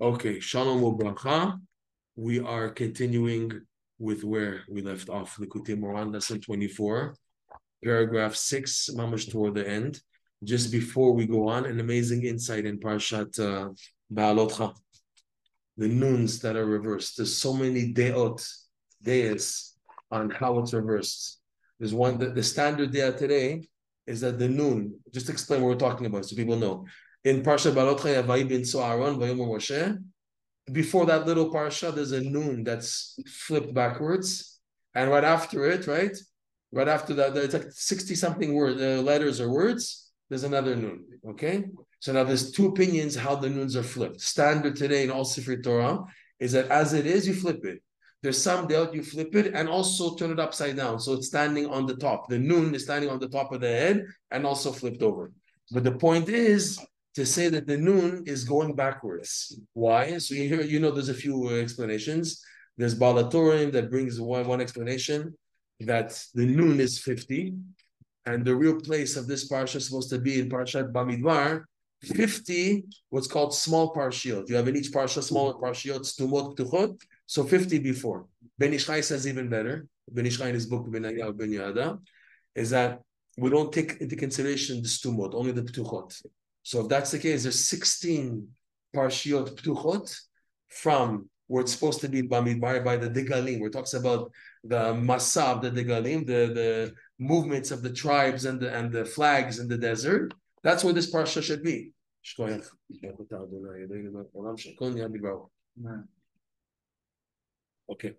Okay, Shalom Ubracha. We are continuing with where we left off, Likutei Moharan, lesson 24, paragraph 6, mamash toward the end. Just before we go on, an amazing insight in Parshat uh, Baalotcha. The noons that are reversed. There's so many deot, deis on how it's reversed. There's one, the, the standard day today is that the noon, just explain what we're talking about so people know in Parsha Balotcha Yavai bin Soaron Vayomer Moshe. Before that little parsha, there's a noon that's flipped backwards, and right after it, right, right after that, it's like sixty something word uh, letters or words. There's another noon. Okay, so now there's two opinions how the noons are flipped. Standard today in all Sifri Torah is that as it is, you flip it. There's some doubt you flip it and also turn it upside down. So it's standing on the top. The noon is standing on the top of the head and also flipped over. But the point is to say that the noon is going backwards. Why? So you hear, you know, there's a few explanations. There's Baal HaTurim that brings one, one explanation that the noon is 50, and the real place of this parsha is supposed to be in Parshat Bamidbar, 50, what's called small parshiot. You have in each parsha smaller parshiot, stumot, ptuchot, so 50 before. Ben Ish Chai says even better. Ben Ish Chai in his book, Ben Yehoyada, is that we don't take into consideration the stumot, only the ptuchot. So if that's the case, there's 16 parshiot ptuchot from where it's supposed to be Bamidbar by the Degalim, where it talks about the Masab, the Degalim, the, the movements of the tribes and the and the flags in the desert. That's where this parsha should be. Okay.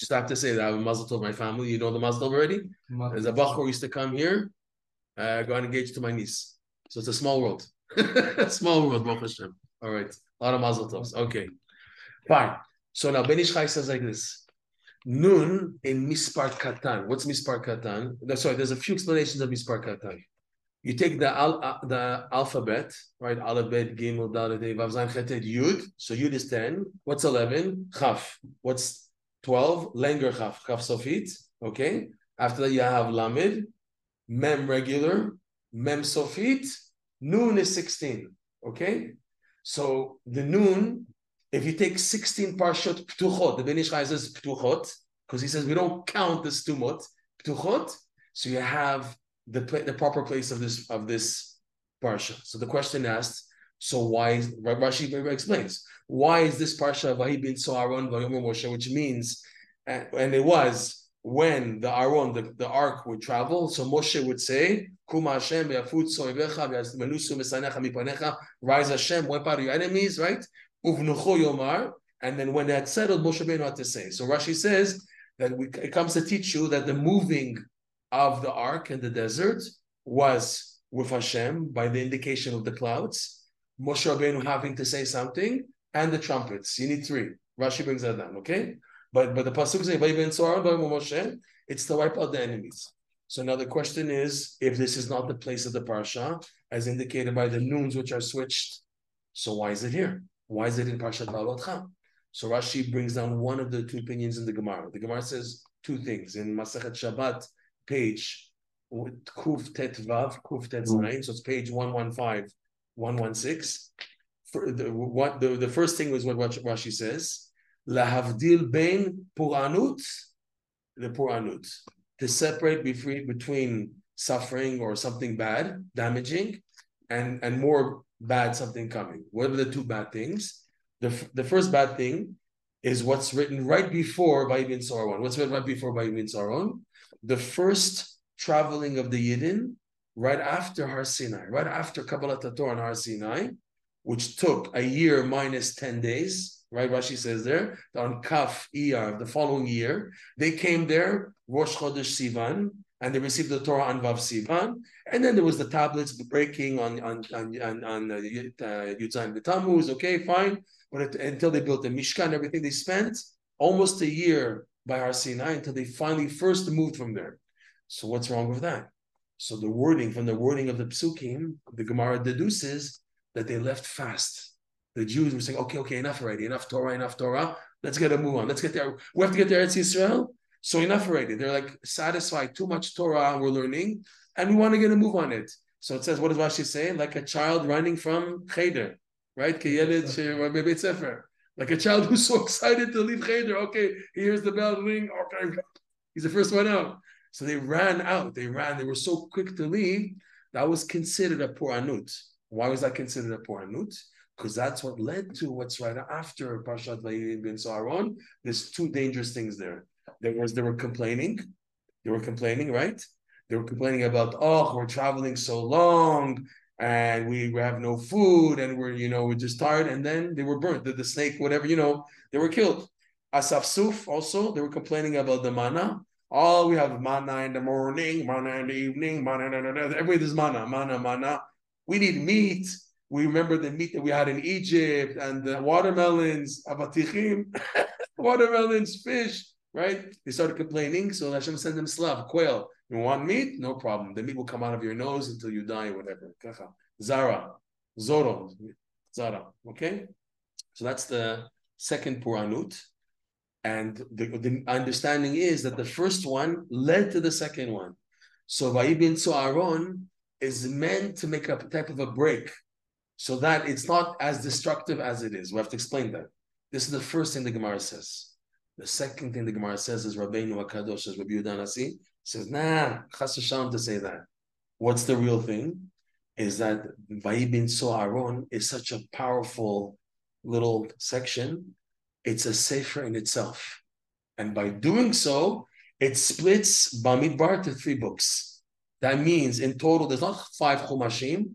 Just have to say that I have a muzzle to my family. You know the muzzle already? There's a bachor used to come here, uh, got engaged to my niece. So it's a small world. small world, Baruch Hashem. All right. A lot of mazel tovs. Okay. Fine. So now Ben Ish Chai says like this. Nun in Mispar Katan. What's Mispar Katan? Sorry, there's a few explanations of Mispar Katan. You take the al, uh, the alphabet, right? Alphabet, Gimel, Dalet, Vav, Zayin, Chetet, Yud. So Yud is 10. What's 11? Chaf. What's 12? Lenger Chaf. Chaf Sofit. Okay. After that, you have Lamed, Mem regular, Mem Sofit, Noon is 16. Okay? So the noon, if you take 16 parshot ptuchot, the Ben Ish Chai says ptuchot, because he says we don't count the stumot, ptuchot, so you have the the proper place of this of this parsha. So the question asked, so why is Rashi explains why is this parsha Vahi bin Soaron Moshe, which means and it was when the Aron, the, the ark would travel, so Moshe would say, Kuma Hashem, rise Hashem, wipe out your enemies, right? Yomar. And then when had settled, Moshe Rabbeinu had to say. So Rashi says that we, it comes to teach you that the moving of the ark in the desert was with Hashem by the indication of the clouds, Moshe Rabbeinu having to say something, and the trumpets. You need three. Rashi brings that down, okay? But but the pasuk says it's to wipe out the enemies. So now the question is, if this is not the place of the parsha, as indicated by the noons which are switched, so why is it here? Why is it in Parshat Balotcha? So Rashi brings down one of the two opinions in the Gemara. The Gemara says two things in Masachet Shabbat, page Kuf Tet Vav, Kuf Tet mm-hmm. Zayin. So it's page 115, 116. For the, what, the, the first thing was what Rashi says bein puranut, the puranut, to separate between between suffering or something bad, damaging, and and more bad something coming. What are the two bad things? The, the first bad thing is what's written right before Vayibin Saron. What's written right before Vayibin Saron? The first traveling of the Yidden right after Har Sinai, right after Kabbalat Torah on Har Sinai, which took a year minus 10 days, right? Rashi says there, on Kaf Iyar, the following year, they came there, Rosh Chodesh Sivan, and they received the Torah on Vav Sivan, and then there was the tablets breaking on on on on, on uh, Yudzayin B'Tammuz. Okay, fine, but it, until they built the Mishkan, and everything they spent almost a year by Har Sinai until they finally first moved from there. So what's wrong with that? So the wording from the wording of the psukim, the Gemara deduces that they left fast the Jews were saying, okay, okay, enough already, enough Torah, enough Torah. Let's get a move on. Let's get there. We have to get there Eretz Israel. So enough already. They're like satisfied, too much Torah we're learning, and we want to get a move on it. So it says, what does Rashi say? Like a child running from cheder. right? Like a child who's so excited to leave Cheder. Okay, he hears the bell ring. Okay, he's the first one out. So they ran out. They ran. They were so quick to leave. That was considered a poor poranut. Why was that considered a poor poranut? Because that's what led to what's right after Parshat Vayim bin Saharon. There's two dangerous things there. There was they were complaining. They were complaining, right? They were complaining about, oh, we're traveling so long and we have no food and we're, you know, we're just tired. And then they were burnt. The, the snake, whatever, you know, they were killed. Asaf Suf also, they were complaining about the manna. Oh, we have manna in the morning, manna in the evening, manna, manna, manna. every there's manna, manna, manna. We need meat. We remember the meat that we had in Egypt and the watermelons, abatichim, watermelons, fish, right? They started complaining. So Hashem sent them slav, quail. You want meat? No problem. The meat will come out of your nose until you die or whatever. Zara, Zoro, Zara. Okay? So that's the second Puranut. And the, the understanding is that the first one led to the second one. So Vayibin Aaron is meant to make a type of a break so that it's not as destructive as it is. We have to explain that. This is the first thing the Gemara says. The second thing the Gemara says is Rabbeinu Akadosh, as Rabbi Yudanasi, says, nah, chas to say that. What's the real thing? Is that Vayibin So Aaron is such a powerful little section. It's a sefer in itself. And by doing so, it splits Bamidbar to three books. That means in total, there's not five chumashim.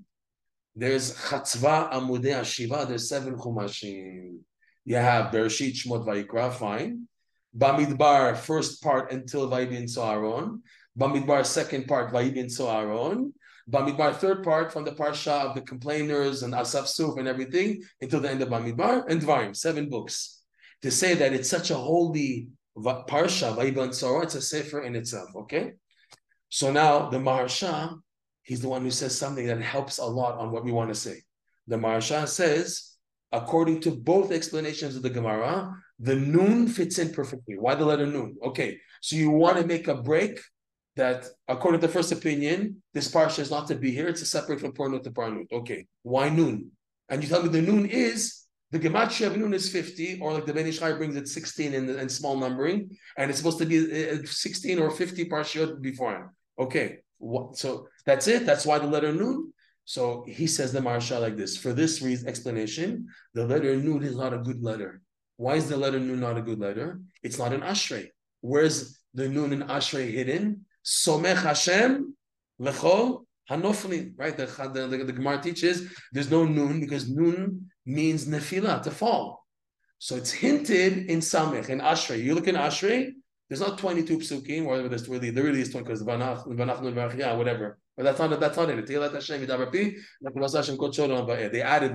There's Chatzva Amudei Ashiva. There's seven chumashim. You have Bereshit Shmot Vayikra, fine. Bamidbar, first part until Vaibin Soaron. Bamidbar, second part, Vaibin Soaron. Bamidbar, third part from the parsha of the complainers and Asaf Suf and everything until the end of Bamidbar and Dvarim, seven books. To say that it's such a holy parsha, Vaibin Soaron, it's a sefer in itself, okay? So now the Maharsha, he's the one who says something that helps a lot on what we want to say. The Maharsha says, according to both explanations of the Gemara, the noon fits in perfectly. Why the letter noon? Okay, so you want to make a break that, according to the first opinion, this parsha is not to be here. It's a separate from Pornut to Parnut. Okay, why noon? And you tell me the noon is the gematria of noon is 50, or like the Ben Ish Chai brings it 16 in, in small numbering, and it's supposed to be uh, 16 or 50 parshiyot beforehand. Okay, what, so that's it. That's why the letter Nun. So he says the Maharsha like this. For this reason, explanation, the letter Nun is not a good letter. Why is the letter nun not a good letter? It's not an ashrei. Where's the nun and ashrei hidden? Somech Hashem lechol hanoflin. Right? The, the, the, the Gemara teaches there's no nun because nun means nefila, to fall. So it's hinted in samech, in ashrei. You look in ashrei, there's not 22 psukim, or there's really, there really is 20 because vanach, whatever. But that's not, that's not it. They added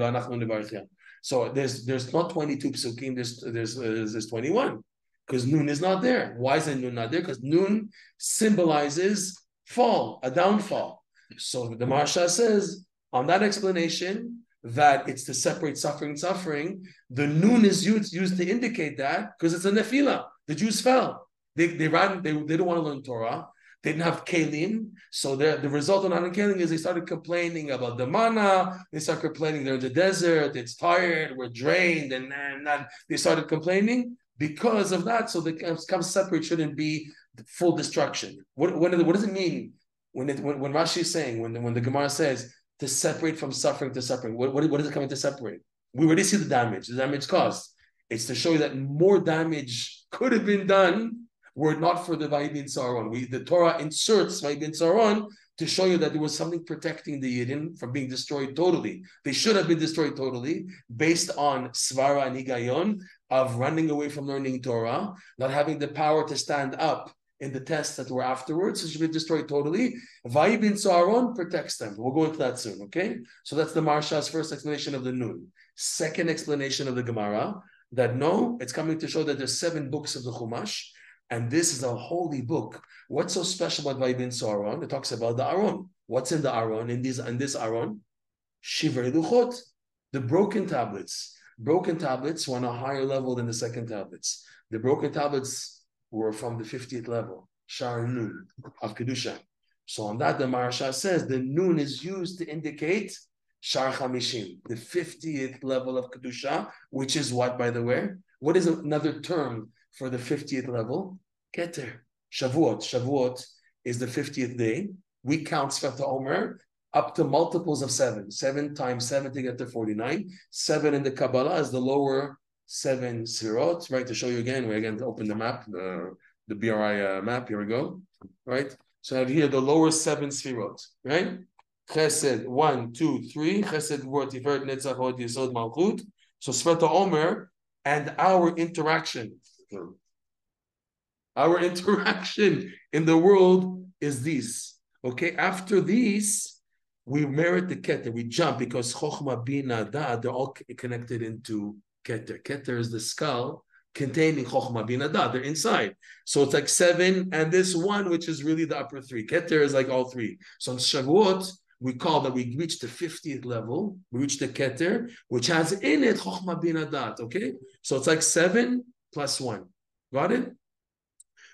so there's there's not 22 psukim, there's there's there's 21. Because noon is not there. Why is noon not there? Because noon symbolizes fall, a downfall. So the Maharsha says on that explanation that it's to separate suffering and suffering, the noon is used, used to indicate that because it's a nefila. The Jews fell. They they ran, they, they didn't want to learn Torah. They didn't have kalim, so the result of not kalim is they started complaining about the mana. They started complaining they're in the desert. It's tired. We're drained, and then they started complaining because of that. So the come separate shouldn't be full destruction. What what, what does it mean when it when, when Rashi is saying when the, when the Gemara says to separate from suffering to suffering? What, what, what is it coming to separate? We already see the damage. The damage caused. It's to show you that more damage could have been done were it not for the Vaibin Saron. We the Torah inserts Vaibin Saron to show you that there was something protecting the Yidden from being destroyed totally. They should have been destroyed totally based on Svara and Igayon of running away from learning Torah, not having the power to stand up in the tests that were afterwards, so should be destroyed totally. Vaibin Saron protects them. We'll go into that soon, okay? So that's the Maharsha's first explanation of the Nun. Second explanation of the Gemara, that no, it's coming to show that there's seven books of the Chumash, and this is a holy book. What's so special about Vaibin Saron? It talks about the Aron. What's in the Aron? In this, in this Aron? Shivrei Luchot, the broken tablets. Broken tablets were on a higher level than the second tablets. The broken tablets were from the 50th level, Shar Nun of Kedusha. So on that, the Maharsha says the Nun is used to indicate Shar Chamishim, the 50th level of Kedusha, which is what, by the way? What is another term for the 50th level? Keter. Shavuot. Shavuot is the 50th day. We count Sfat Omer up to multiples of seven. Seven times seven to get to 49. Seven in the Kabbalah is the lower seven sirot, right? To show you again, we're again open the map, the, the BRI uh, map. Here we go, right? So here the lower seven sirot, right? Chesed, one, two, three. Chesed, word, Tiferet, Netzach, Hod, Yesod, Malchut. So Sveta Omer and our interaction. Our interaction in the world is this. Okay, after these, we merit the keter. We jump because chokhmah, bina, da, they're all connected into keter. Keter is the skull containing chokhmah, bina, da. They're inside. So it's like seven, and this one, which is really the upper three. Keter is like all three. So in Shavuot, we call that we reach the 50th level, we reach the keter, which has in it chokhmah, bina, dat. Okay, so it's like seven plus one. Got it?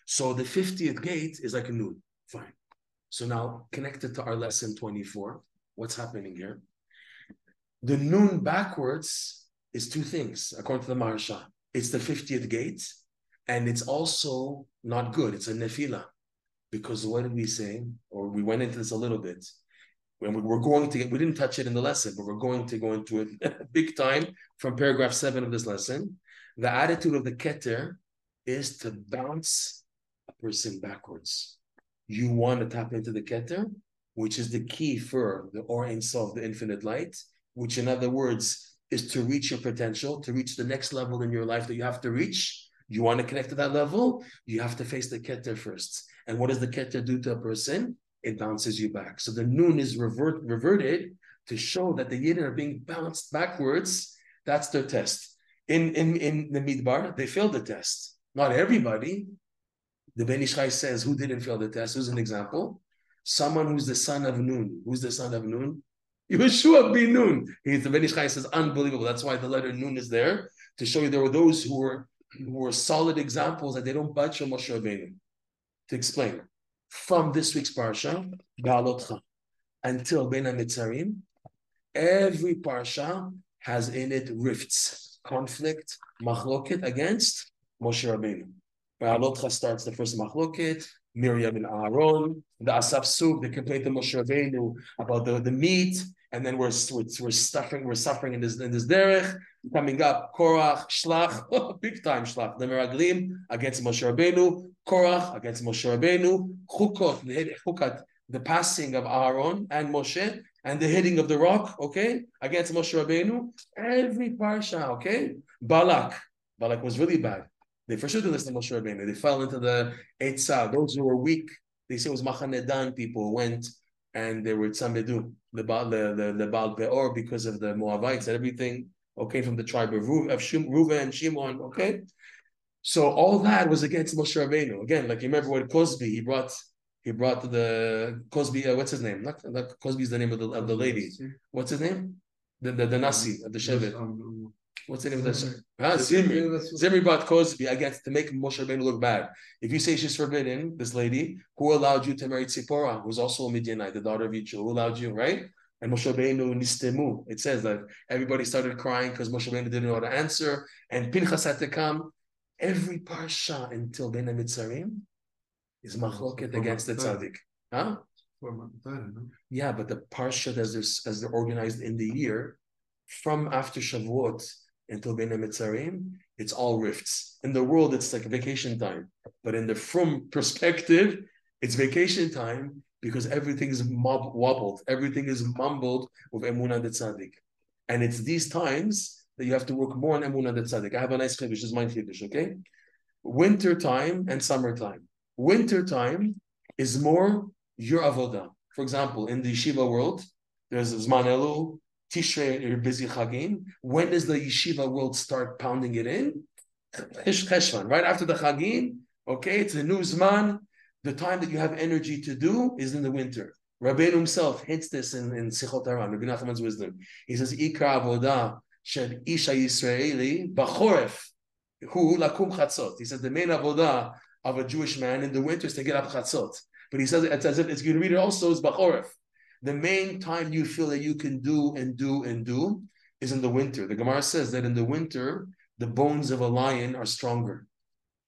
So the 50th gate is like a noon. Fine. So now connected to our lesson 24, what's happening here? The noon backwards is two things, according to the Maharsha. It's the 50th gate, and it's also not good. It's a nefila. Because what did we say? Or we went into this a little bit. When we were going to get, we didn't touch it in the lesson, but we're going to go into it big time from paragraph seven of this lesson. The attitude of the keter is to bounce a person backwards you want to tap into the Keter, which is the key for the Or Sof, the infinite light, which in other words is to reach your potential, to reach the next level in your life that you have to reach. You want to connect to that level, you have to face the Keter first. And what does the Keter do to a person? It bounces you back. So the noon is revert, reverted to show that the Yidden are being bounced backwards. That's their test. In, in, in the Midbar, they failed the test. Not everybody, the Ben Ish Chai says, who didn't fail the test? Who's an example? Someone who's the son of Nun. Who's the son of Nun? Yeshua bin Nun. The Ben Ish Chai says, unbelievable. That's why the letter Nun is there, to show you there were those who were who were solid examples that they don't budge from Moshe Rabbeinu. To explain, from this week's parsha, Baalotcha, until Ben Mitzarim, every parsha has in it rifts, conflict, machloket against Moshe Rabbeinu. Ba'alotcha starts the first machloket, Miriam and Aaron, the Asaf Suf, the complaint to Moshe Rabbeinu about the, the meat, and then we're, we're, we're suffering, we're suffering in this in this derech. Coming up, Korach, Shlach, big time Shlach, the Meraglim against Moshe Rabbeinu, Korach against Moshe Rabbeinu, Chukot, the passing of Aaron and Moshe, and the hitting of the rock, okay, against Moshe Rabbeinu. Every parsha, okay. Balak, Balak was really bad. They for sure didn't listen to Moshe Rabbeinu. They fell into the Eitzah. Those who were weak, they say it was Machanedan people went and they were Tzamedu, the Baal, the, the, the Baal because of the Moabites and everything, okay, from the tribe of Reuven, of Shim, Reuven and Shimon, okay? So all that was against Moshe Rabbeinu. Again, like you remember what Cozbi, he brought he brought the Cozbi, uh, what's his name? Not, not Cozbi's the name of the of the lady. What's his name? The the, the Nasi of uh, the Shevet. What's the name of that? Huh? Zimri. Ah, Zimri brought Cozbi against to make Moshe Rabbeinu look bad. If you say she's forbidden, this lady, who allowed you to marry Tzipora, who's also a Midianite, the daughter of Yichu, who allowed you, right? And Moshe Rabbeinu nistemu. It says that everybody started crying because Moshe Rabbeinu didn't know how to answer, and Pinchas had to come. Every parsha until Ben Mitzarim is machloket against the tzaddik. Huh? Yeah, but the parsha as they're, as they're organized in the year, from after Shavuot until Bein Mitzarim, it's all rifts. In the world, it's like vacation time. But in the from perspective, it's vacation time because everything is mob- wobbled, everything is mumbled with Emunah the Tzaddik. And it's these times that you have to work more on Emunah the Tzaddik. I have a nice chiddush, is my chiddush, okay? Winter time and summertime. Winter time is more your avodah. For example, in the yeshiva world, there's Zman Elul, Tishrei, you're busy Chagim. When does the yeshiva world start pounding it in? Cheshvan, right after the Chagim. Okay, it's a new Zman. The time that you have energy to do is in the winter. Rabbeinu himself hints this in, in Sichot Haran, Rabbi Nachman's wisdom. He says, Ikra avodah shel isha Yisraeli b'choref hu lakum chatzot. He says the main avodah of a Jewish man in the winter is to get up chatzot. But he says it's as if it's going to read it also is b'choref. The main time you feel that you can do and do and do is in the winter. The Gemara says that in the winter, the bones of a lion are stronger.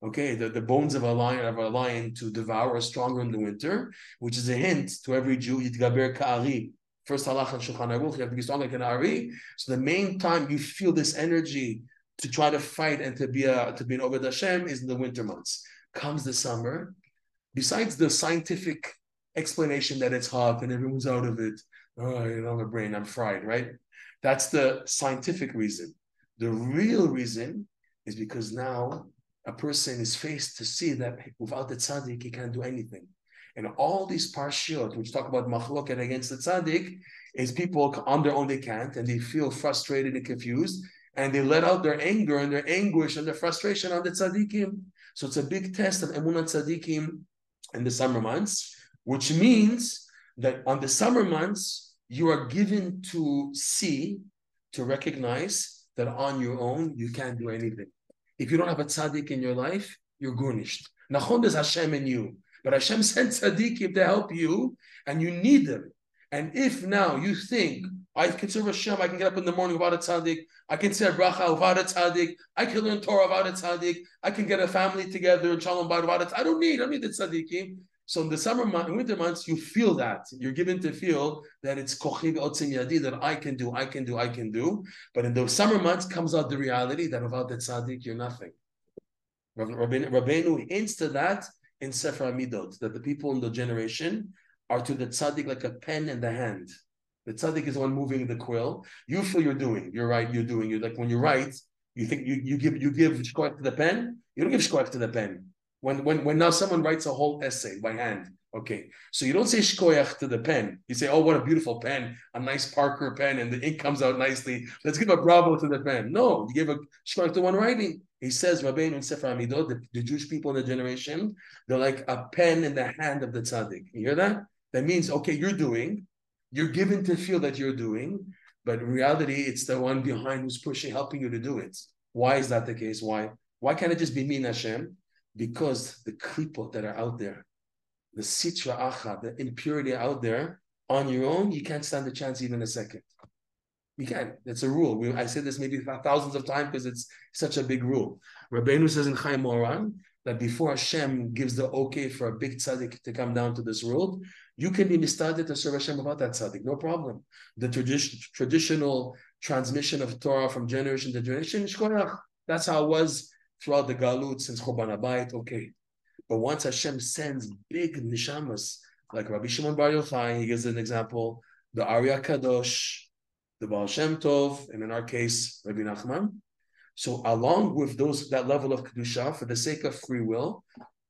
Okay, the, the bones of a lion of a lion to devour are stronger in the winter, which is a hint to every Jew, Yitgaber Ka'ari. First halach on Shulchan Aruch, you have to be strong like Ari. So the main time you feel this energy to try to fight and to be a to be an Obed Hashem is in the winter months. Comes the summer, besides the scientific explanation that it's hot and everyone's out of it. Oh, you know, my brain, I'm fried, right? That's the scientific reason. The real reason is because now a person is faced to see that without the tzaddik, he can't do anything. And all these parshiot, which talk about machloket against the tzaddik, is people on their own they can't, and they feel frustrated and confused, and they let out their anger and their anguish and their frustration on the tzaddikim. So it's a big test of emunah tzaddikim in the summer months, which means that on the summer months you are given to see, to recognize that on your own you can't do anything. If you don't have a tzaddik in your life, you're garnished. Nachon is Hashem in you, but Hashem sent tzaddikim to help you, and you need them. And if now you think, I can serve Hashem, I can get up in the morning without a tzaddik, I can say a bracha without a tzaddik, I can learn Torah without a tzaddik, I can get a family together, and shalom without a I don't need, I don't need the tzaddikim. So in the summer month, winter months, you feel that. You're given to feel that it's kochi otzim yadi, that I can do, I can do, I can do. But in the summer months comes out the reality that without the tzaddik, you're nothing. Rabbeinu hints to that in Sefer Amidot, that the people in the generation are to the tzaddik like a pen in the hand. The tzaddik is one moving the quill. You feel you're doing. You're right. You're doing. You're like when you write, you think you, you give you give shkoyach to the pen. You don't give shkoyach to the pen. When when when now someone writes a whole essay by hand. Okay, so you don't say shkoyach to the pen. You say, oh, what a beautiful pen, a nice Parker pen, and the ink comes out nicely. Let's give a bravo to the pen. No, you give a shkoyach to one writing. He says, Rabbeinu in Sefer Amidot, the, the Jewish people in the generation, they're like a pen in the hand of the tzaddik. You hear that? That means, okay, you're doing, you're given to feel that you're doing, but in reality, it's the one behind who's pushing, helping you to do it. Why is that the case? Why? Why can't it just be me and Hashem? Because the klipot that are out there, the sitra acha, the impurity out there, on your own, you can't stand a chance even a second. You can't. It's a rule. We, I said this maybe thousands of times because it's such a big rule. Rabbeinu says in Chayei Moharan that before Hashem gives the okay for a big tzaddik to come down to this world, you can be mistarted to serve Hashem about that tzaddik, no problem. The tradition, traditional transmission of Torah from generation to generation, that's how it was throughout the Galut since Choban Abayit, okay. But once Hashem sends big nishamas, like Rabbi Shimon Bar Yochai, he gives an example, the Ari HaKadosh, the Baal Shem Tov, and in our case, Rabbi Nachman. So along with those that level of Kedusha, for the sake of free will,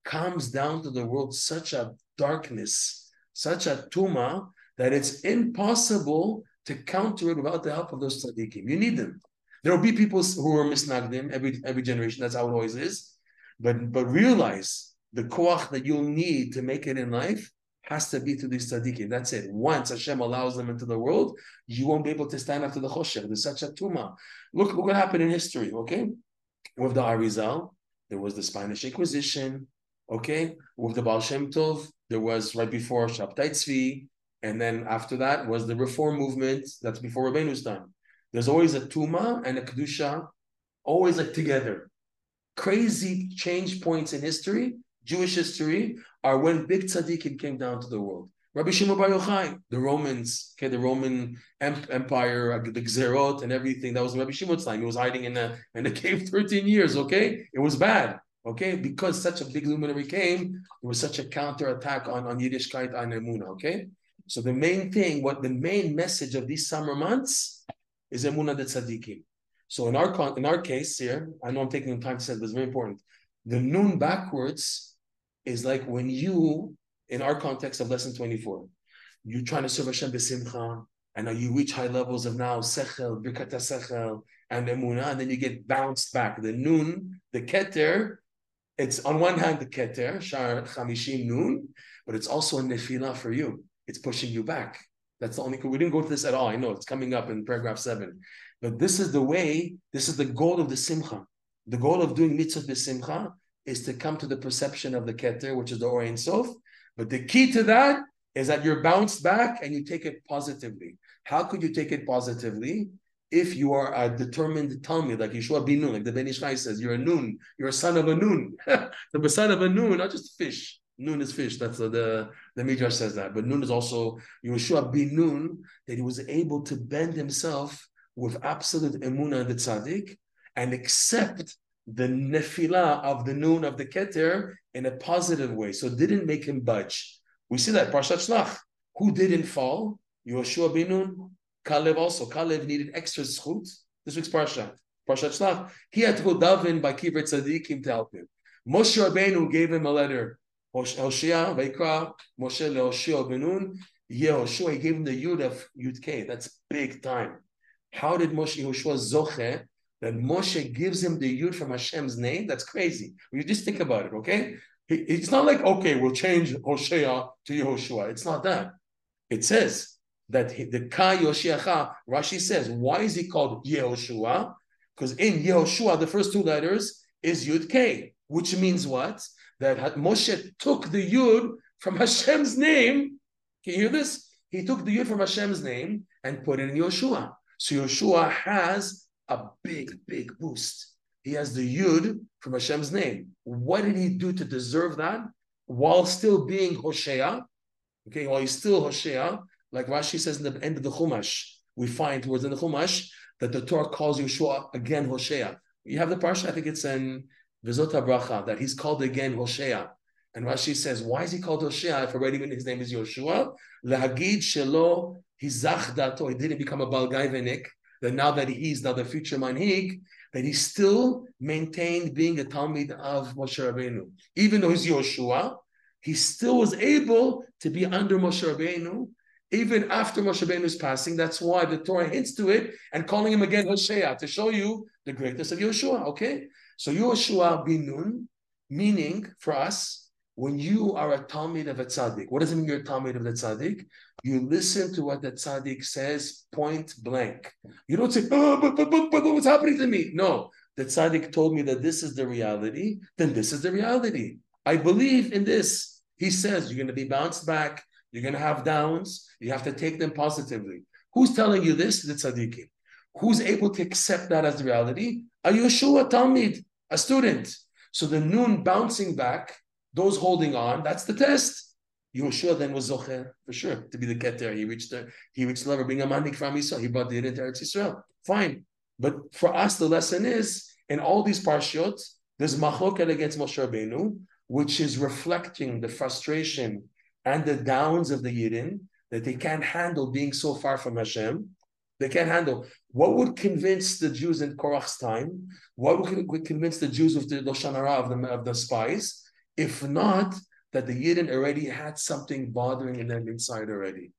comes down to the world such a darkness such a tuma that it's impossible to counter it without the help of those tzaddikim. You need them. There will be people who are misnagdim every every generation. That's how it always is. But but realize the koach that you'll need to make it in life has to be to these tzaddikim. That's it. Once Hashem allows them into the world, you won't be able to stand up to the choshev. There's such a tuma. Look, look what happened in history. Okay, with the Arizal, there was the Spanish Inquisition. Okay, with the Baal Shem Tov, there was right before Shabtai Tzvi, and then after that was the Reform movement. That's before Rabbeinu's time. There's always a Tuma and a Kedusha, always like together. Crazy change points in history, Jewish history, are when big tzaddikim came down to the world. Rabbi Shimon Bar Yochai, the Romans, okay, the Roman Empire, uh, the Gzerot and everything. That was Rabbi Shimon's time. He was hiding in the in the cave 13 years. Okay, it was bad. Okay, because such a big luminary came, it was such a counterattack on, on Yiddishkeit on Emuna. Okay, so the main thing, what the main message of these summer months is Emuna de Tzadikim. So in our in our case here, I know I'm taking time to say this, it's very important. The noon backwards is like when you, in our context of lesson 24, you're trying to serve Hashem b'simcha, and now you reach high levels of now sechel, birkat sechel, and emuna, and then you get bounced back. The noon, the keter, it's on one hand the keter, shar chamishim noon, but it's also a nefila for you. It's pushing you back. That's the only, we didn't go to this at all. I know it's coming up in paragraph seven. But this is the way, this is the goal of the simcha. The goal of doing mitzvah b'simcha is to come to the perception of the keter, which is the Or Sof. But the key to that is that you're bounced back and you take it positively. How could you take it positively? If you are a determined Talmud, like Yeshua bin Nun, like the Ben Ish Chai says, you're a Nun, you're a son of a Nun, the son of a Nun, not just fish. Nun is fish. That's the the, the Midrash says that. But Nun is also Yeshua bin Nun, that he was able to bend himself with absolute emuna in the tzaddik and accept the nefila of the Nun of the Keter in a positive way. So didn't make him budge. We see that Parshat Shlach. Who didn't fall? Yoshua bin Nun. Kalev also. Kalev needed extra schut. This week's Parshat. Parshat Shlach. He had to go daven by Kibrit Tzadikim to help him. Moshe Rabbeinu gave him a letter. Hoshea, Vaikra, Moshe Leoshua bin Nun. Yehoshua, he gave him the Yud of Yud K. That's big time. How did Moshe Yehoshua zoche that Moshe gives him the Yud from Hashem's name? That's crazy. You just think about it, okay? It's not like, okay, we'll change Hosea to Yehoshua. It's not that. It says that the Ka Yoshiacha, Rashi says, why is he called Yehoshua? Because in Yehoshua, the first two letters is Yud K, which means what? That Moshe took the Yud from Hashem's name. Can you hear this? He took the Yud from Hashem's name and put it in Yoshua. So Yoshua has a big, big boost. He has the Yud from Hashem's name. What did he do to deserve that? While still being Hosea, okay, while he's still Hosea, like Rashi says in the end of the Chumash, we find towards in the Chumash that the Torah calls Yeshua again Hosea. You have the parsha, I think it's in Vizota Bracha, that he's called again Hosea. And Rashi says, why is he called Hosea if already his name is Yoshua? Lahagid shelo hizach dato. He didn't become a Balgaivenik. That now that he's now the future manhig, that he still maintained being a Talmud of Moshe Rabbeinu. Even though he's Yoshua, he still was able to be under Moshe Rabbeinu even after Moshe Rabbeinu's passing. That's why the Torah hints to it and calling him again Hosea to show you the greatness of Yoshua. Okay, so Yoshua bin Nun, meaning for us, when you are a Talmud of a tzaddik, what does it mean you're a Talmud of the tzaddik? You listen to what the tzaddik says point blank. You don't say, oh, but, but, but, but what's happening to me? No, the tzaddik told me that this is the reality, then this is the reality. I believe in this. He says you're going to be bounced back, you're going to have downs, you have to take them positively. Who's telling you this? The tzaddikim. Who's able to accept that as the reality? A Yeshua Talmud, a student. So the noon bouncing back those holding on, that's the test. Yehoshua then was Zocher for sure to be the Keter. He reached there. He reached the level being a manhig from Israel. He brought the into Eretz Israel. Fine, but for us the lesson is in all these parshiot, there's machloket against Moshe Rabbeinu, which is reflecting the frustration and the downs of the Yidden that they can't handle being so far from Hashem. They can't handle. What would convince the Jews in Korach's time? What would convince the Jews of the Lashon of the, of the spies? If not, that the Yidden already had something bothering in them inside already.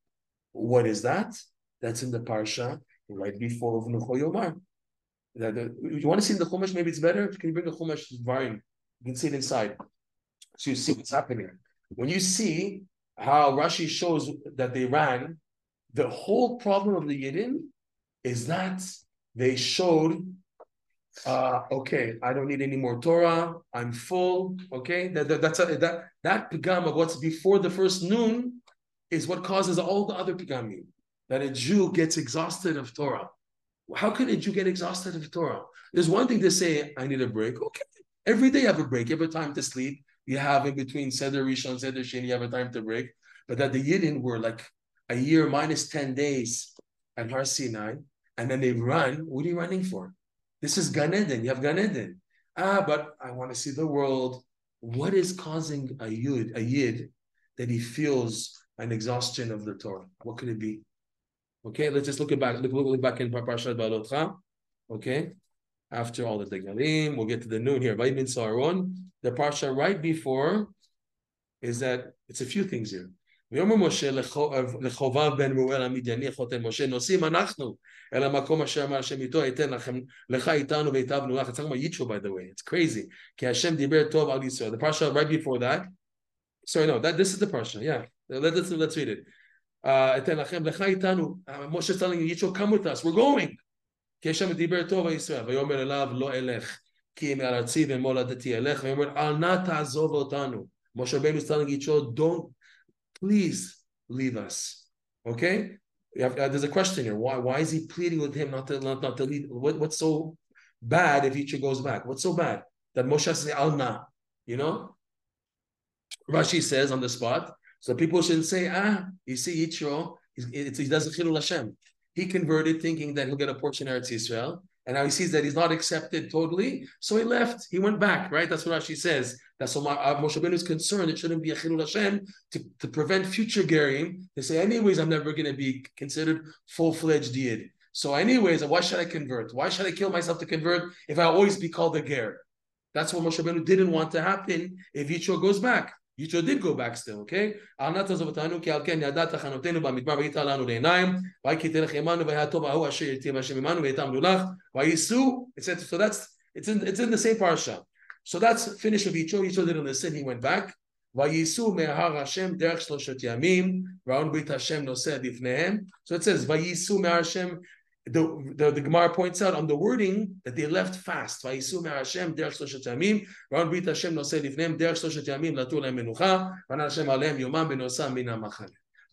What is that? That's in the Parsha right before V'nucho Yomar. Uh, you want to see the Chumash? Maybe it's better. Can you bring the Chumash Varim? You can see it inside. So you see what's happening. When you see how Rashi shows that they ran, the whole problem of the Yidden is that they showed uh, okay, I don't need any more Torah. I'm full. Okay, that, that that's a, that that pigam of what's before the first noon is what causes all the other pigamim. That a Jew gets exhausted of Torah. How can a Jew get exhausted of Torah? There's one thing to say, I need a break. Okay, every day you have a break. You have a time to sleep. You have in between Seder Rishon, Seder Sheni, you have a time to break. But that the Yidden were like a year minus 10 days at Har Sinai, and then they run. What are you running for? This is Gan Eden. You have Gan Eden. Ah, but I want to see the world. What is causing a yid, a yid, that he feels an exhaustion of the Torah? What could it be? Okay, let's just look it back. Look, look, look back in Parashat Balotcha. Okay, after all the Degalim, we'll get to the noon here. Vaymin Saron. The parsha right before is that it's a few things here. ויאמר משה לחובב בן ראואל המדייני חותן משה נוסעים אנחנו אל המקום אשר אמר השם איתו אתן לכם לך איתנו והיטבנו לך. It's talking about Yitro by the way, it's crazy. כי השם דיבר טוב על ישראל. The parsha right before that, sorry no, that, this is the parsha, yeah. Let's, let's read it. אתן לכם לך איתנו, משה telling Yitro come with us, we're going. כי השם דיבר טוב על ישראל. ויאמר אליו לא אלך כי מארצי ומולדתי אלך, ויאמר אל נא תעזוב אותנו. Rabbeinu is telling Yitro, don't please leave us. Okay? Have, uh, there's a question here. Why, why is he pleading with him not to, not, not to leave? What, what's so bad if Yitro goes back? What's so bad? That Moshe says, Alma, you know? Rashi says on the spot, so people shouldn't say, ah, you see, Yitro, he doesn't chilul Hashem. He converted thinking that he'll get a portion of Eretz Israel. And now he sees that he's not accepted totally. So he left. He went back, right? That's what Rashi says. That's what uh, Moshe Rabbeinu is concerned. It shouldn't be a chilul Hashem to, to prevent future gerim. They say, anyways, I'm never going to be considered full-fledged Yid. So anyways, why should I convert? Why should I kill myself to convert if I always be called a ger? That's what Moshe Rabbeinu didn't want to happen if Yitro goes back. Yitro did go back still, okay? אל נא תעזוב אותנו, כי על כן ידע תחנותינו במדבר והיית לנו לעיניים, ויהי כי תלך עמנו והיה טוב ההוא אשר יתיב השם עמנו ויתמנו לך, וייסעו, so that's, it's in, it's in the same parsha. So that's finished with Yitro, Yitro didn't listen, he went back. וייסעו מהר השם דרך שלושת ימים, ראון ברית השם נושא לפניהם. So it says, וייסעו מהר השם the, the, the Gemara points out on the wording that they left fast.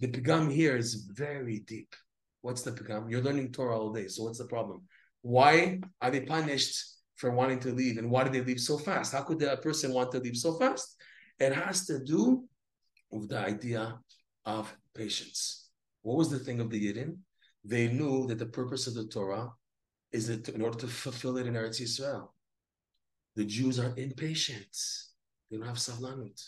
The pigam here is very deep. What's the pigam? You're learning Torah all day, so what's the problem? Why are they punished for wanting to leave, and why did they leave so fast? How could a person want to leave so fast? It has to do with the idea of patience. What was the thing of the Yidden? They knew that the purpose of the Torah is that in order to fulfill it in Eretz Yisrael. The Jews are impatient. They don't have savlanut.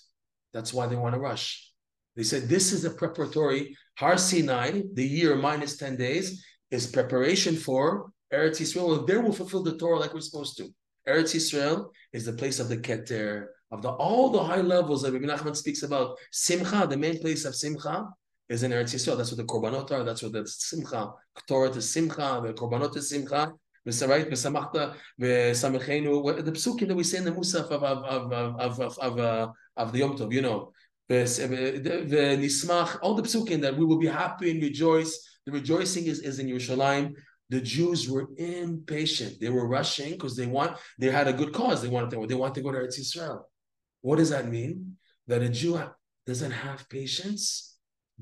That's why they want to rush. They said this is a preparatory. Har Sinai, the year minus 10 days, is preparation for Eretz Yisrael. And there we'll fulfill the Torah like we're supposed to. Eretz Yisrael is the place of the Keter, of the all the high levels that Rabbi Nachman speaks about. Simcha, the main place of Simcha, is in Eretz Yisrael. That's what the korbanot are. That's what the simcha, Torah is simcha, the korbanot is simcha. Right? V'samachta v'samechenu. The psukim that we say in the Musaf of of of of of, of, uh, of the Yom Tov, you know. V'nismach, all the psukim that we will be happy and rejoice. The rejoicing is, is in Yerushalayim. The Jews were impatient. They were rushing because they want. They had a good cause. They wanted to. They want to go to Eretz Yisrael. What does that mean? That a Jew doesn't have patience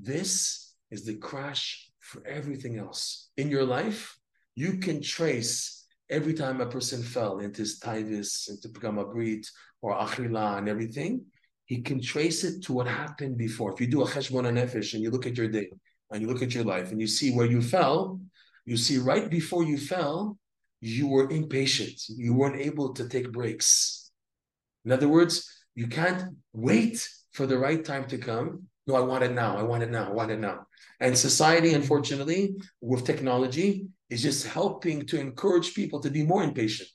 this is the crash for everything else. In your life, you can trace every time a person fell into his tivus, into become a brit or achila and everything, he can trace it to what happened before. If you do a cheshbon nefesh and you look at your day and you look at your life and you see where you fell, you see right before you fell, you were impatient. You weren't able to take breaks. In other words, you can't wait for the right time to come. No, I want it now. I want it now. I want it now. And society, unfortunately, with technology, is just helping to encourage people to be more impatient.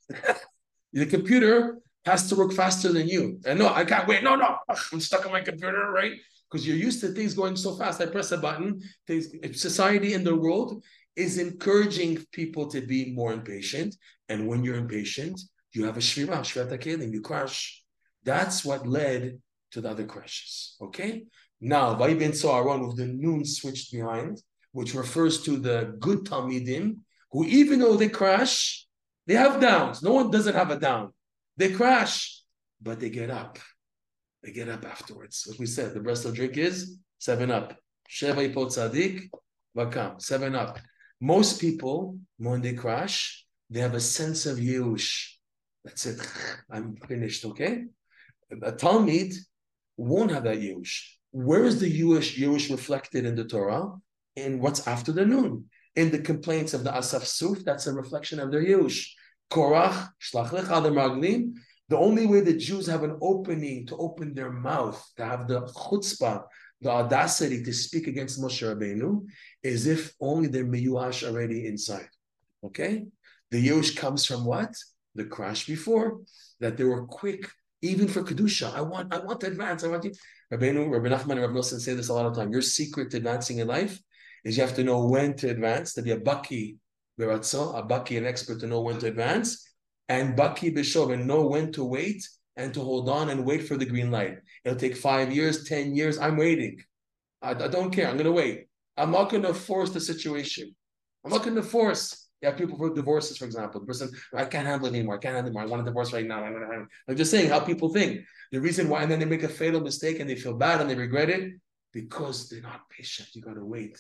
the computer has to work faster than you. And no, I can't wait. No, no, I'm stuck on my computer, right? Because you're used to things going so fast. I press a button. Things, society in the world is encouraging people to be more impatient. And when you're impatient, you have a shvira, shvira kelim, you crash. That's what led to the other crashes. Okay? Now, Vaibin Aaron with the noon switched behind, which refers to the good Talmidim, who even though they crash, they have downs. No one doesn't have a down. They crash, but they get up. They get up afterwards. As we said, the rest of drink is seven up. Sheva ipot tzadik, vakam, seven up. Most people, when they crash, they have a sense of yush. That's it. I'm finished, okay? A Talmud won't have that yush. Where is the Jewish Jewish reflected in the Torah? In what's after the noon? In the complaints of the Asaf Suf, that's a reflection of their Jewish. Korach, Shlach Maglim. The only way the Jews have an opening to open their mouth, to have the chutzpah, the audacity to speak against Moshe Rabbeinu, is if only they're miyuash already inside. Okay? The Jewish comes from what? The crash before, that they were quick, even for Kedusha. I want, I want to advance. I want to. Rabbeinu, Rabbi Nachman and Rabbi Nosson say this a lot of time. Your secret to advancing in life is you have to know when to advance, to be a baki beratzo, a baki, an expert to know when to advance, and baki bishov, and know when to wait and to hold on and wait for the green light. It'll take five years, 10 years. I'm waiting. I, I don't care. I'm going to wait. I'm not going to force the situation. I'm not going to force. You have people for divorces, for example. The person, I can't handle it anymore. I can't handle it anymore. I want a divorce right now. I'm just saying how people think. The reason why, and then they make a fatal mistake and they feel bad and they regret it. because they're not patient. You gotta wait.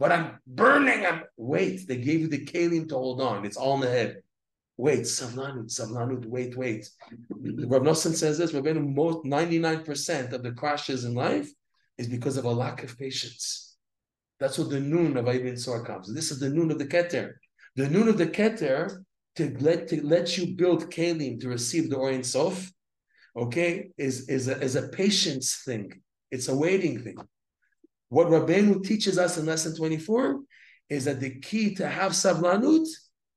But I'm burning. I'm wait. They gave you the kalim to hold on. It's all in the head. Wait, savlanut, savlanut, wait, wait. Rav Nosson says this, Rabbeinu, most 99% of the crashes in life is because of a lack of patience. That's what the noon of Ibn Sor comes. This is the noon of the Keter. The noon of the Keter to let to let you build kalim to receive the Or Ein Sof, okay, is, is, a, is a patience thing. It's a waiting thing. What Rabbeinu teaches us in lesson 24 is that the key to have savlanut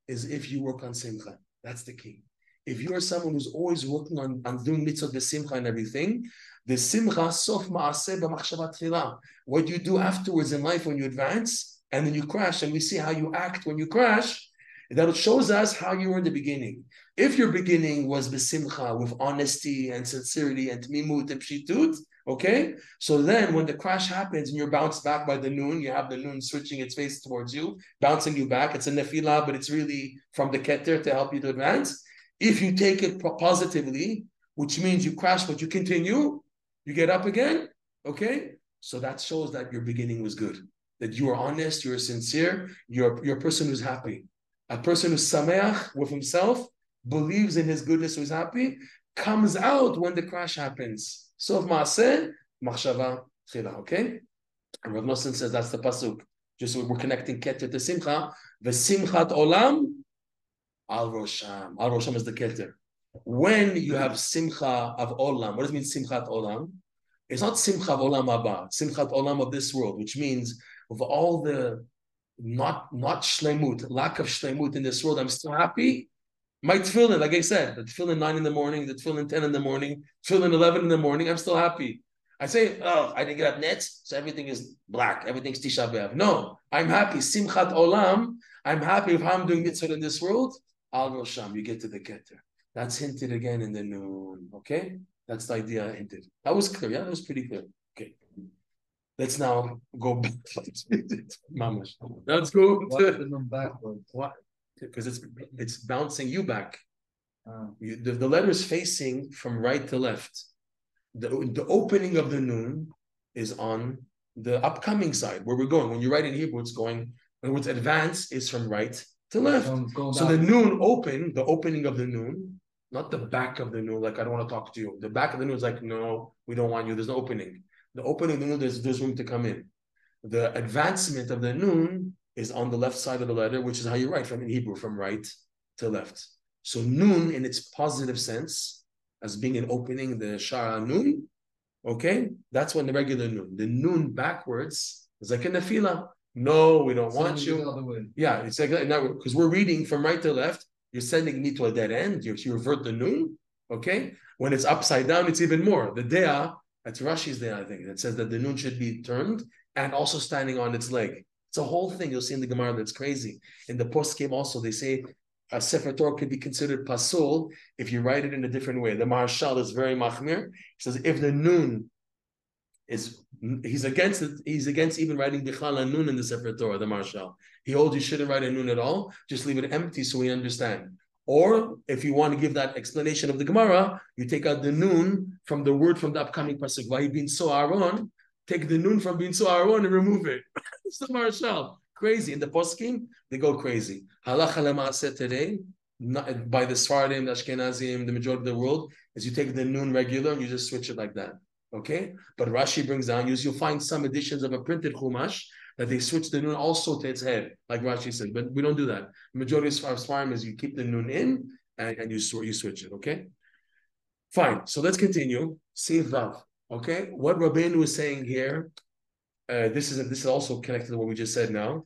is if you work on simcha. That's the key. If you're someone who's always working on, on doing mitzvot the simcha and everything, the simcha sof ma'aseh b'machshavat What you do afterwards in life when you advance and then you crash, and we see how you act when you crash, that shows us how you were in the beginning. If your beginning was besimcha, with honesty and sincerity and tmimut and pshitut, okay? So then when the crash happens and you're bounced back by the noon, you have the noon switching its face towards you, bouncing you back. It's a nefila, but it's really from the keter to help you to advance. If you take it positively, which means you crash, but you continue, you get up again, okay? So that shows that your beginning was good, that you are honest, you're sincere, you're, you're a person who's happy. A person who's sameach with himself, believes in his goodness, who's happy, comes out when the crash happens. Sof maaseh, machshava tchila, okay? And Rav Nosson says that's the pasuk. Just we're connecting keter to simcha. V'simchat olam al rosham. Al rosham is the keter. When you have simcha of olam, what does it mean simchat olam? It's not simcha of olam haba, simchat olam of this world, which means of all the not not shlemut, lack of shlemut in this world, I'm still happy. My tefillin, like I said, the tefillin nine in the morning, the tefillin ten in the morning, tefillin eleven in the morning, I'm still happy. I say, oh, I didn't get up nets, so everything is black, everything's Tisha B'av. No, I'm happy. Simchat olam, I'm happy how I'm doing mitzvah in this world. Al Rosham, you get to the Keter. That's hinted again in the noon. Okay, that's the idea I hinted. That was clear. Yeah, that was pretty clear. Okay. Let's now go back. Mamash. Let's go. To, backwards? What? Because it's it's bouncing you back. Oh. You, the, the letter is facing from right to left. The, the opening of the noon is on the upcoming side where we're going. When you write in Hebrew, it's going, in other words, advance is from right to left. So the noon open, the opening of the noon, not the back of the noon, like I don't want to talk to you. The back of the noon is like, no, we don't want you. There's no opening. The opening of the noon, there's, there's room to come in. The advancement of the noon is on the left side of the letter, which is how you write from in Hebrew, from right to left. So noon in its positive sense, as being an opening, the shara noon, okay, that's when the regular noon. The noon backwards is like a nefila. No, we don't want you. Yeah, it's like now because we're reading from right to left. You're sending me to a dead end. You, you revert the noon. Okay, when it's upside down, it's even more. The dea that's Rashi's there, I think, that says that the noon should be turned and also standing on its leg. It's a whole thing you'll see in the Gemara that's crazy. In the post game also, they say a Sefer Torah could be considered pasul if you write it in a different way. The Maharshal is very machmir. He says if the noon is he's against it, he's against even writing Bichlal and Nun in the Sefer Torah, the Maharshal. He holds you shouldn't write a Nun at all, just leave it empty so we understand. Or if you want to give that explanation of the Gemara, you take out the noon from the word from the upcoming pasuk. Why bin so Aaron? Take the noon from bin so Aaron and remove it. it's the Maharshal. Crazy. In the poskim, they go crazy. Halacha said today, not, by the Sfardim, the Ashkenazim, the majority of the world, is you take the noon regular and you just switch it like that. Okay? But Rashi brings down, you'll find some editions of a printed Chumash that they switch the noon also to its head, like Rashi said. But we don't do that. The majority of Svarim is you keep the noon in and, and you, you switch it, okay? Fine. So let's continue. See Vav. Okay? What Rabbeinu is saying here, uh, this is this is also connected to what we just said now,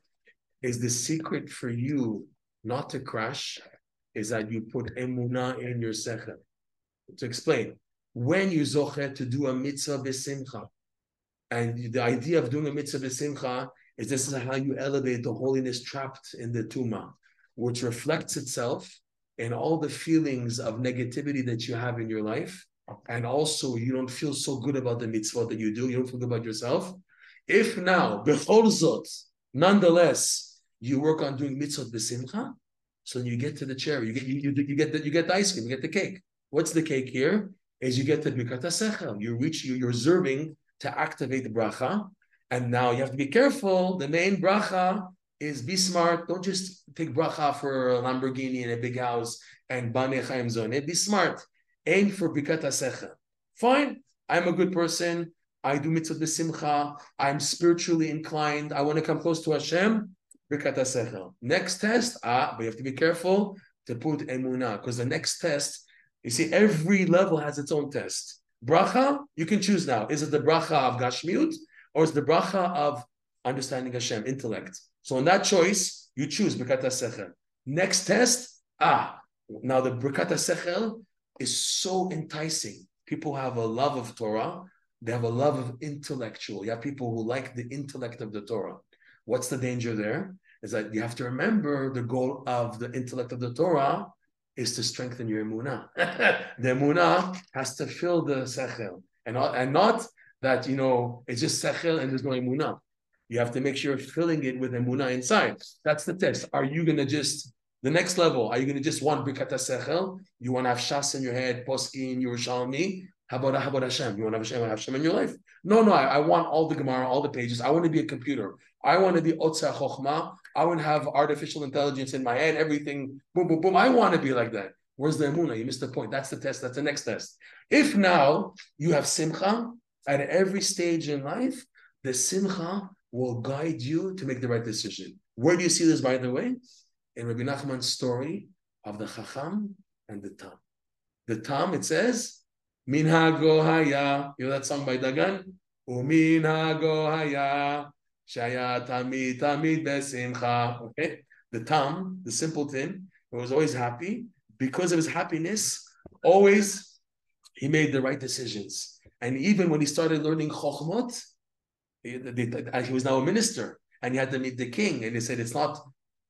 is the secret for you not to crash is that you put emuna in your sechel. To explain, when you zocher to do a mitzvah besimcha, and the idea of doing a mitzvah b'simcha is this is how you elevate the holiness trapped in the tuma, which reflects itself in all the feelings of negativity that you have in your life. And also, you don't feel so good about the mitzvah that you do. You don't feel good about yourself. If now, nonetheless, you work on doing mitzvah b'simcha, so you get to the chair, you get you, you, you get the, you get the ice cream, you get the cake. What's the cake here? Is you get the sechel. You reach you, you're serving to activate the bracha. And now you have to be careful. The main bracha is be smart. Don't just take bracha for a Lamborghini and a big house and bane chaim zone. Be smart. Aim for Birkat Sechel. Fine. I'm a good person. I do mitzvah b'simcha. I'm spiritually inclined. I want to come close to Hashem. Bikat secha. Next test. Ah, but you have to be careful to put emunah because the next test. You see, every level has its own test. Bracha, you can choose now. Is it the bracha of Gashmiut or is the bracha of understanding Hashem, intellect? So in that choice, you choose Birkat Sechel. Next test, ah, now the Birkat Sechel is so enticing. People have a love of Torah. They have a love of intellectual. You have people who like the intellect of the Torah. What's the danger there? Is that you have to remember the goal of the intellect of the Torah is to strengthen your emunah. the emunah has to fill the sechel, and and not that you know it's just sechel and there's no emunah. You have to make sure you're filling it with emunah inside. That's the test. Are you going to just the next level? Are you going to just want Birkat Sechel? You want to have shas in your head, poskim, Yerushalmi. How about how about Hashem? You want to have Hashem, have Hashem in your life? No, no. I, I, want all the Gemara, all the pages. I want to be a computer. I want to be otza chokhmah. I want to have artificial intelligence in my head. Everything, boom, boom, boom. I want to be like that. Where's the emunah? You missed the point. That's the test. That's the next test. If now you have simcha at every stage in life, the simcha will guide you to make the right decision. Where do you see this, by the way? In Rabbi Nachman's story of the Chacham and the Tam. The Tam, it says, Minhago haya. You know that song by Dagan? Uminhago haya. Shaya tamid tamid besimcha. Okay? The Tam, the simpleton, who was always happy. Because of his happiness, always he made the right decisions. And even when he started learning Chokhmot, he was now a minister and he had to meet the king and he said it's not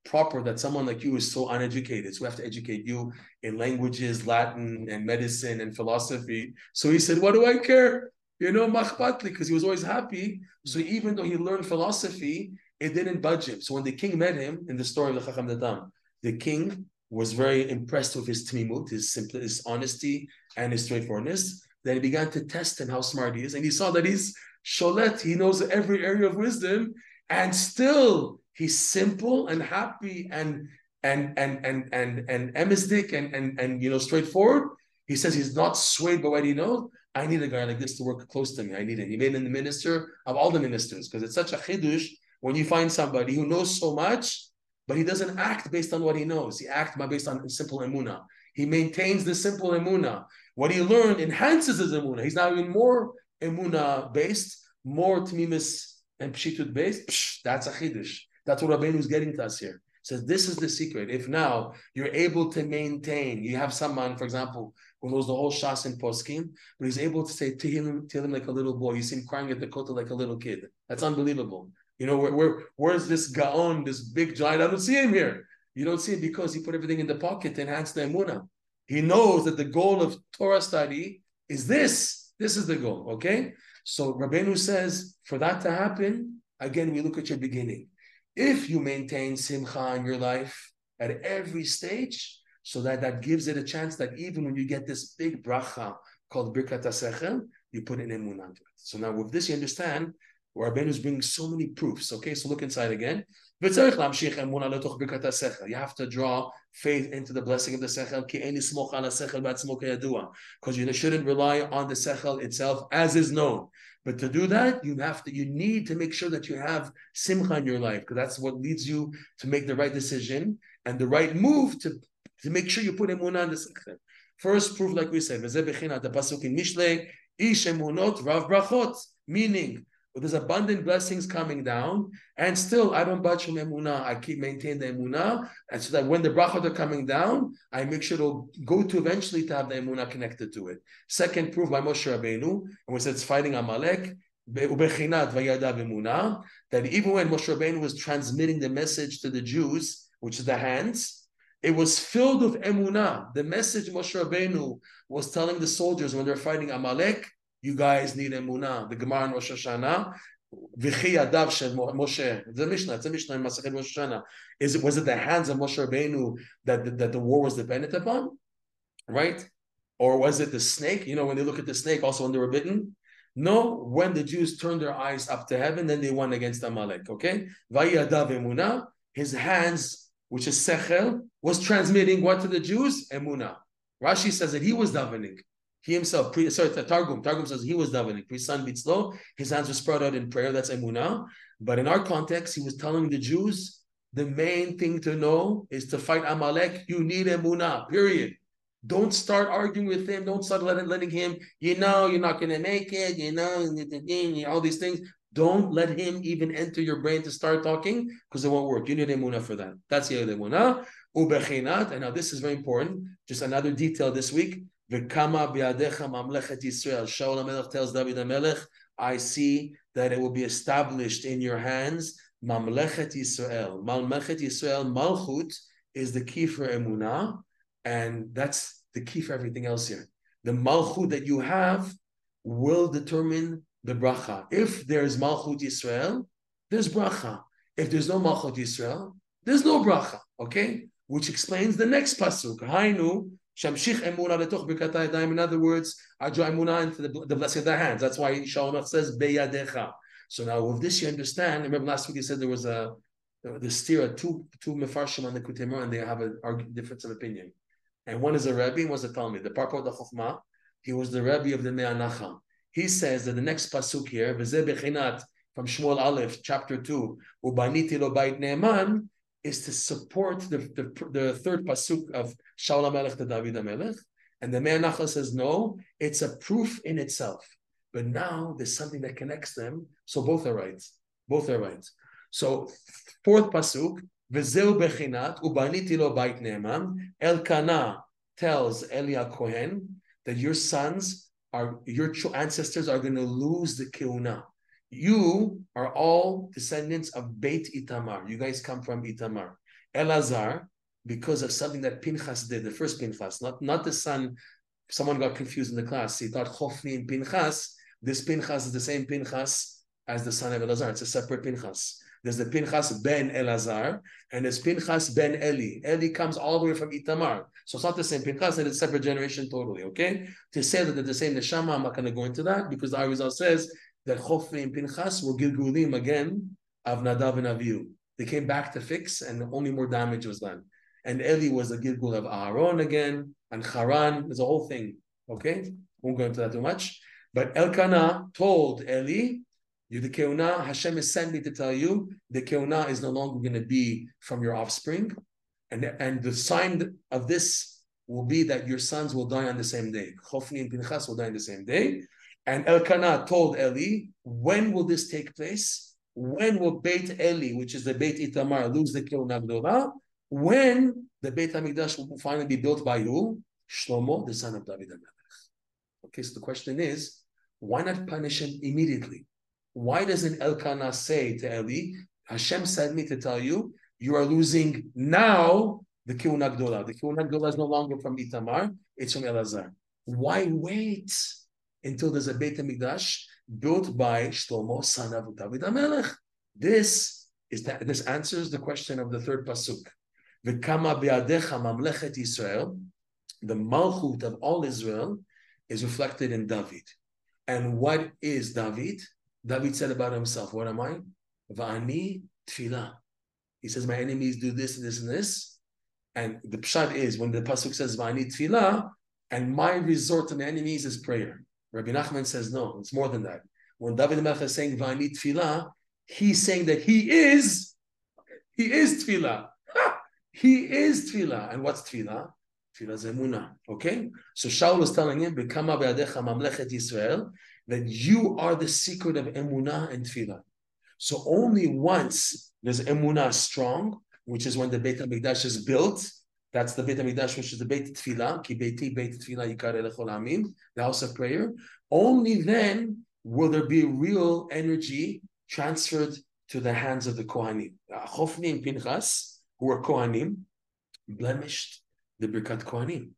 proper that someone like you is so uneducated. So we have to educate you in languages latin and medicine and philosophy. So he said what do i care? You know machpatli because he was always happy. So even though he learned philosophy it didn't budge him. So when the king met him in the story of the chacham Dadam, the king was very impressed with his tmimut his his honesty and his straightforwardness then he began to test him how smart he is and he saw that he's Sholet, he knows every area of wisdom, and still he's simple and happy and and and and and and emistic and and and you know straightforward. He says he's not swayed by what he knows. I need a guy like this to work close to me. I need him. He made him the minister of all the ministers because it's such a chidush when you find somebody who knows so much, but he doesn't act based on what he knows. He acts based on simple emuna. He maintains the simple emuna. What he learned enhances his emuna. He's now even more emuna based, more tmimis and pshitut based, psh, that's a chiddush. That's what Rabbeinu is getting to us here. Says this is the secret. If now you're able to maintain, you have someone, for example, who knows the whole shas and poskim, but he's able to say to him, to him like a little boy. You see him crying at the Kotel like a little kid. That's unbelievable. You know where, where where's this gaon, this big giant? I don't see him here. You don't see it because he put everything in the pocket to enhance the emuna. He knows that the goal of Torah study is this this is the goal, okay? So Rabbeinu says, for that to happen, again, we look at your beginning. If you maintain simcha in your life at every stage, so that that gives it a chance that even when you get this big bracha called birkat sechel, you put an emun onto it. So now with this, you understand where Rabbeinu is bringing so many proofs. Okay, so look inside again. You have to draw faith into the blessing of the sechel. Because you shouldn't rely on the sechel itself as is known. But to do that, you have to, you need to make sure that you have simcha in your life, because that's what leads you to make the right decision and the right move to, to make sure you put emunah on the sechel. First proof, like we said, the pasuk in Mishle, rav brachot, meaning but there's abundant blessings coming down, and still I don't budge from emunah. I keep maintaining the emunah, and so that when the brachot are coming down, I make sure to go to eventually to have the emunah connected to it. Second proof by Moshe Rabbeinu, and we said it's fighting Amalek. That even when Moshe Rabbeinu was transmitting the message to the Jews, which is the hands, it was filled with emunah. The message Moshe Rabbeinu was telling the soldiers when they're fighting Amalek, you guys need emunah. The Gemara in Rosh Hashanah, yadav shel Moshe. The Mishnah, it's a Mishnah in Masachet Rosh Hashanah. Is it, was it the hands of Moshe Rabbeinu that, that the war was dependent upon? Right? Or was it the snake? You know, when they look at the snake, also when they were bitten, No, when the Jews turned their eyes up to heaven, then they won against Amalek. Okay? Vayadav emuna, his hands, which is sechel, was transmitting what to the Jews? Emuna. Rashi says that he was davening. He himself, pre, sorry, Targum. Targum says he was davening. Prisan bitzlo, his hands were spread out in prayer. That's emuna. But in our context, he was telling the Jews the main thing to know is to fight Amalek. You need emuna. Period. Don't start arguing with him. Don't start letting, letting him, you know, you're not going to make it, you know, all these things. Don't let him even enter your brain to start talking because it won't work. You need emuna for that. That's the emuna. Ubechinat. And now this is very important. Just another detail this week. V'kama bi'adecha mamlechet Yisrael. Shaul HaMelech tells David HaMelech, I see that it will be established in your hands. Mamlechet Yisrael. Mamlechet Yisrael, Malchut, is the key for emunah. And that's the key for everything else here. The Malchut that you have will determine the bracha. If there's Malchut Yisrael, there's bracha. If there's no Malchut Yisrael, there's no bracha. Okay? Which explains the next pasuk. Hainu, Shamshich emuna letoch In other words, I draw emuna into the, the blessing of the hands. That's why Shaul says beyadecha. So now with this you understand. Remember last week you said there was a the steer two two mefarshim on the kutimah and they have a difference of opinion. And one is a Rebbe, and one is a Talmud. The Parparaot LaChokhmah, he was the Rebbe of the Mai HaNachal. He says that the next pasuk here, V'zeh bechinat, from Shmuel Aleph, chapter 2, Ubaniti lo bait ne'eman, is to support the, the, the third pasuk of Shaul HaMelech to David HaMelech. And the Mai HaNachal says, no, it's a proof in itself. But now there's something that connects them, so both are right. Both are right. So fourth pasuk, Vezeu bechinat ubaniti lo bait ne'eman. Elkanah tells Eli Kohen that your sons are your true ancestors are going to lose the keuna. You are all descendants of Beit Itamar. You guys come from Itamar. Elazar, because of something that Pinchas did, the first Pinchas, not, not the son. Someone got confused in the class. He thought Chofni and Pinchas. This Pinchas is the same Pinchas as the son of Elazar. It's a separate Pinchas. There's the Pinchas ben Elazar, and there's Pinchas ben Eli. Eli comes all the way from Itamar. So it's not the same Pinchas, it's a separate generation totally, okay? To say that they're the same Neshama, I'm not going to go into that because the Arizal says that Chofni and Pinchas were Gilgulim again of Nadav and Avihu. They came back to fix, and only more damage was done. And Eli was a Gilgul of Aaron again, and Haran. There's a whole thing, okay? Won't go into that too much. But Elkanah told Eli you the keuna, Hashem has sent me to tell you the keuna is no longer going to be from your offspring, and and the sign of this will be that your sons will die on the same day. Chofni and Pinchas will die on the same day. And Elkanah told Eli, when will this take place? When will Beit Eli, which is the Beit Itamar, lose the keuna gdola? When the Beit Hamikdash will finally be built by who? Shlomo, the son of David Okay, so the question is, why not punish him immediately? Why doesn't Elkanah say to Eli, Hashem sent me to tell you, you are losing now the Kiuna Gdola. The Kiuna Gdola is no longer from Itamar, it's from Elazar. Why wait until there's a Beit HaMikdash built by Shlomo, son of David HaMelech? This is that this answers the question of the third pasuk. V'kama be'adecha mamlechet Israel, the malchut of all Israel is reflected in David. And what is David? David said about himself, What am I? Va'ani tefillah. He says, My enemies do this and this and this. And the pshat is when the pasuk says Va'ani tefillah, and my resort to my enemies is prayer. Rabbi Nachman says, No, it's more than that. When David Melech is saying Va'ani tefillah, he's saying that he is, he is tefillah. he is tefillah. And what's tefillah? Tefillah zemuna. Okay? So Shaul is telling him, Bekama be'adecha mamlechet Yisrael, that you are the secret of emunah and tefillah. So only once there's emunah strong, which is when the Beit HaMikdash is built, that's the Beit HaMikdash, which is the Beit Tefillah, ki beiti Beit Tefillah yikar elechol amim, the house of prayer. Only then will there be real energy transferred to the hands of the Kohanim. Chofni and Pinchas, who are Kohanim, blemished the Birkat Kohanim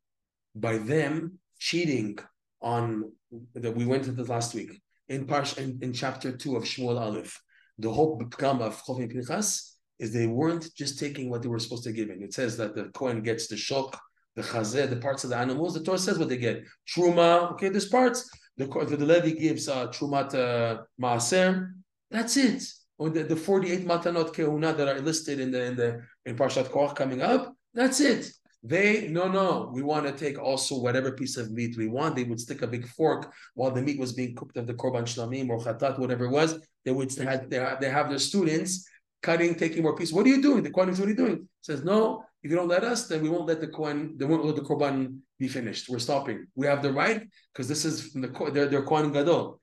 by them cheating on that we went into last week in Parsh in, in chapter two of Shmuel Aleph. The whole become of Chofni Pinchas is they weren't just taking what they were supposed to give in. It says that the Kohen gets the shok, the chazeh, the parts of the animals. The Torah says what they get. Truma, okay, there's parts, the, the Levi gives uh, Trumat uh, Maaser. That's it. Or the, the 48 Matanot Kehuna that are listed in the in the in Parshat Korach coming up. That's it. They no no. We want to take also whatever piece of meat we want. They would stick a big fork while the meat was being cooked of the korban shlamim or chatat, whatever it was. They would they have, they have their students cutting, taking more pieces. What are you doing? The Kohen is you doing? Says no. If you don't let us, then we won't let the Kohen. They won't let the korban be finished. We're stopping. We have the right because this is from the they're, they're Kohen Gadol.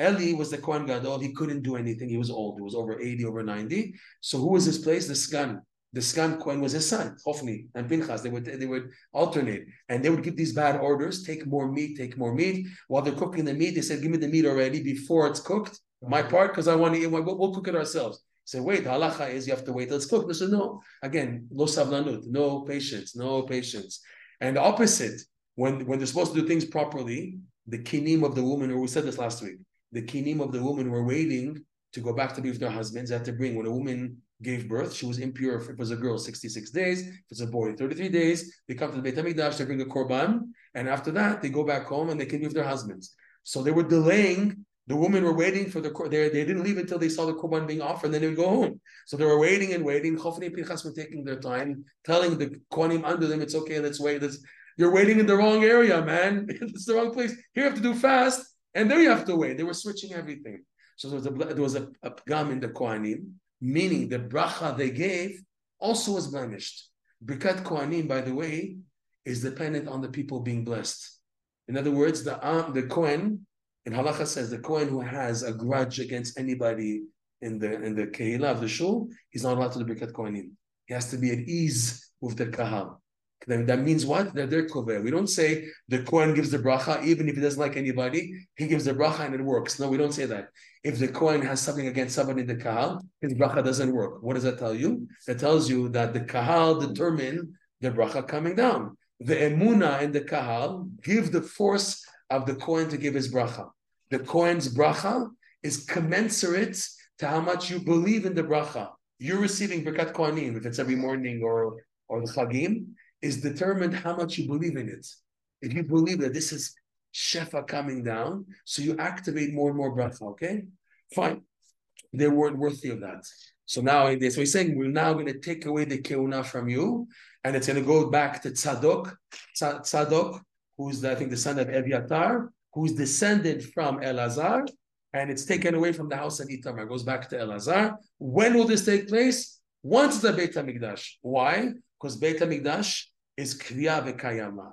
Eli was the Kohen Gadol. He couldn't do anything. He was old. He was over 80, over 90. So who was his place? The Sgan. The Sgan Kohen was his son, Hofni and Pinchas. They would they would alternate, and they would give these bad orders: take more meat, take more meat. While they're cooking the meat, they said, "Give me the meat already before it's cooked. My part, because I want to eat. We'll, we'll cook it ourselves." Say, wait, halacha is you have to wait till it's cooked. They said, no. Again, lo savlanut, no patience, no patience. And the opposite, when when they're supposed to do things properly, the kinim of the woman, or we said this last week, the kinim of the woman were waiting to go back to be with their husbands. They had to bring when a woman gave birth, she was impure. If it was a girl, 66 days. If it's a boy, 33 days. They come to the Beit HaMikdash, they bring a korban, and after that, they go back home and they can be with their husbands. So they were delaying. The women were waiting for the they, they didn't leave until they saw the korban being offered, then they would go home. So they were waiting and waiting. Chofni and Pinchas were taking their time, telling the kohanim under them, "It's okay, let's wait. Let's, you're waiting in the wrong area, man. it's the wrong place. Here you have to do fast, and there you have to wait." They were switching everything. So there was a there was a, a in the kohanim, meaning the bracha they gave also was blemished. Birkat kohanim, by the way, is dependent on the people being blessed. In other words, the um, the kohen in halacha says the kohen who has a grudge against anybody in the in the kehillah of the shul, he's not allowed to do birkat kohanim. He has to be at ease with the kahal. That means what? That they're koveh. We don't say the Kohen gives the bracha, even if he doesn't like anybody, he gives the bracha and it works. No, we don't say that. If the Kohen has something against somebody in the Kahal, his bracha doesn't work. What does that tell you? That tells you that the Kahal determine the bracha coming down. The emuna and the Kahal give the force of the Kohen to give his bracha. The Kohen's bracha is commensurate to how much you believe in the bracha. You're receiving Birkat Kohanim, if it's every morning or, or the Chagim, is determined how much you believe in it. If you believe that this is Shefa coming down, so you activate more and more bracha, okay? Fine. They weren't worthy of that. So now, so he's saying, we're now going to take away the keuna from you, and it's going to go back to Tzadok, Tzadok, who's, the, I think, the son of Eviatar, who's descended from Elazar, and it's taken away from the house of Itamar. It goes back to Elazar. When will this take place? Once the Beit HaMikdash. Why? Because Beit HaMikdash is Kriya V'Kayama.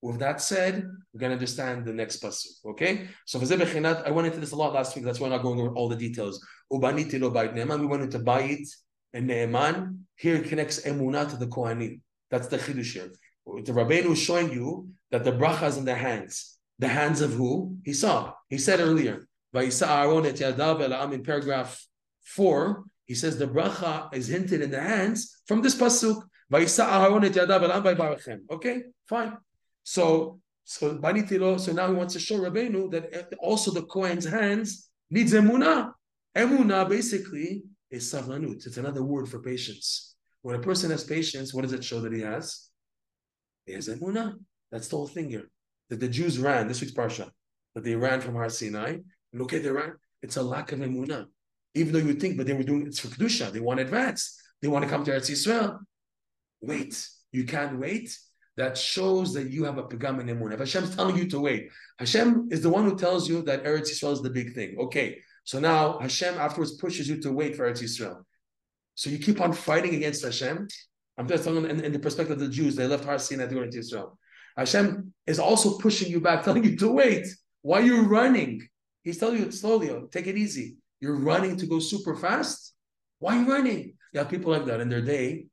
With that said, we're going to understand the next pasuk. Okay, so I went into this a lot last week. That's why I'm not going over all the details. Ubaniti lo bait Ne'eman. We went into Bayit and Ne'eman. Here it connects Emunah to the Kohanim. That's the chidush here. The Rabbeinu is showing you that the bracha is in the hands. The hands of who? He saw. He said earlier. In paragraph four, he says the bracha is hinted in the hands from this pasuk. Okay, fine. So so Banitilo, so now he wants to show Rabbeinu that also the Kohen's hands needs emunah. Emunah basically is savlanut. It's another word for patience. When a person has patience, what does it show that he has? He has emunah. That's the whole thing here. That the Jews ran, this week's Parsha, that they ran from Har Sinai. Look at they ran. It's a lack of emunah. Even though you would think, but they were doing it for Kedusha. They want advance. They want to come to Eretz Yisrael. Wait. You can't wait that shows that you have a pagam in emun. If Hashem's telling you to wait, Hashem is the one who tells you that Eretz Yisrael is the big thing. Okay, so now Hashem afterwards pushes you to wait for Eretz Yisrael. So you keep on fighting against Hashem. I'm just talking in, in the perspective of the Jews. They left Har Sinai to go into Israel. Hashem is also pushing you back, telling you to wait. Why are you running? He's telling you slowly, take it easy. You're running to go super fast. Why are you running? You have people like that in their day.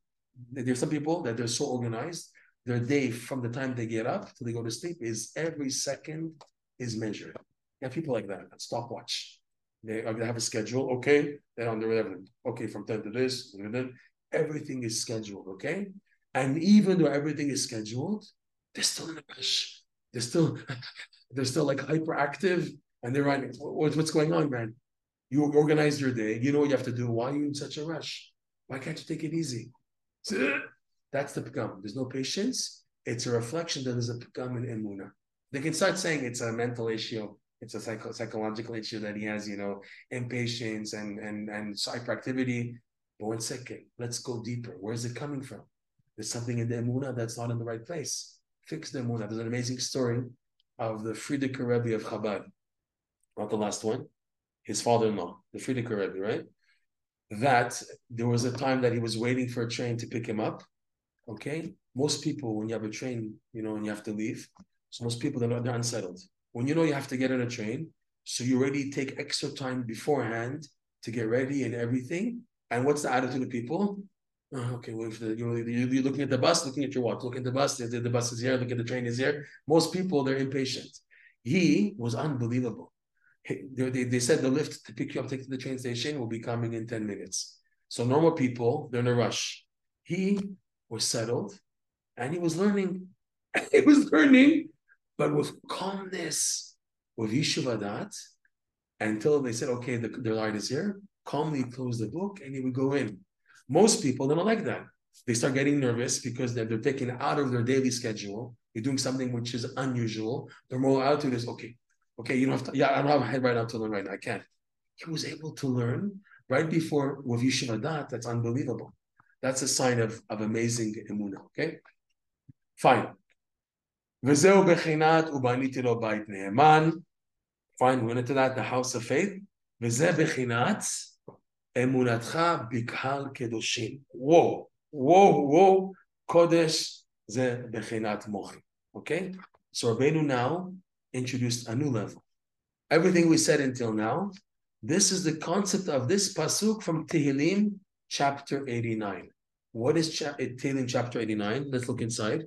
There's some people that they're so organized their day from the time they get up till they go to sleep is every second is measured. You have people like that, stopwatch. They, uh, they have a schedule, okay? They're on their everything. Okay, from 10 to this, and then everything is scheduled, okay? And even though everything is scheduled, they're still in a rush. They're still, they're still like hyperactive, and they're writing, what's going on, man? You organize your day, you know what you have to do. Why are you in such a rush? Why can't you take it easy? That's the pagam. There's no patience. It's a reflection that there's a pagam in emuna. They can start saying it's a mental issue. It's a psycho- psychological issue that he has, you know, impatience and and and hyperactivity. But one second, let's go deeper. Where's it coming from? There's something in the emuna that's not in the right place. Fix the emuna. There's an amazing story of the Frierdiker Rebbe of Chabad. Not the last one. His father-in-law, the Frierdiker Rebbe, right? That there was a time that he was waiting for a train to pick him up. Okay, most people when you have a train, you know, and you have to leave, so most people they're, they're unsettled. When you know you have to get on a train, so you already take extra time beforehand to get ready and everything. And what's the attitude of people? Oh, okay, well, the, you're, you're looking at the bus, looking at your watch, looking at the bus, the, bus is here, look at the train is here. Most people, they're impatient. He was unbelievable. He, they, they said the lift to pick you up, take to the train station will be coming in 10 minutes. So normal people, they're in a rush. He was settled and he was learning. he was learning, but with calmness, with Yishuvadat, until they said, okay, the, the light is here, calmly close the book and he would go in. Most people don't like that. They start getting nervous because they're, they're taken out of their daily schedule. You're doing something which is unusual. Their moral attitude is okay. Okay, you don't have to. Yeah, I don't have a head right now to learn right now. I can't. He was able to learn right before with Yishuvadat. That's unbelievable. That's a sign of, of amazing emuna. Okay, fine. וזהו בחינת ובניתי לו בית נאמן. Fine, we went into that, the house of faith. וזה בחינת אמונתך בקהל קדושים. וואו, וואו, וואו, קודש זה בחינת מוחי. Okay? So Rabbeinu now introduced a new level. Everything we said until now, this is the concept of this pasuk from Tehillim chapter 89. What is cha- Tehillim chapter 89? Let's look inside.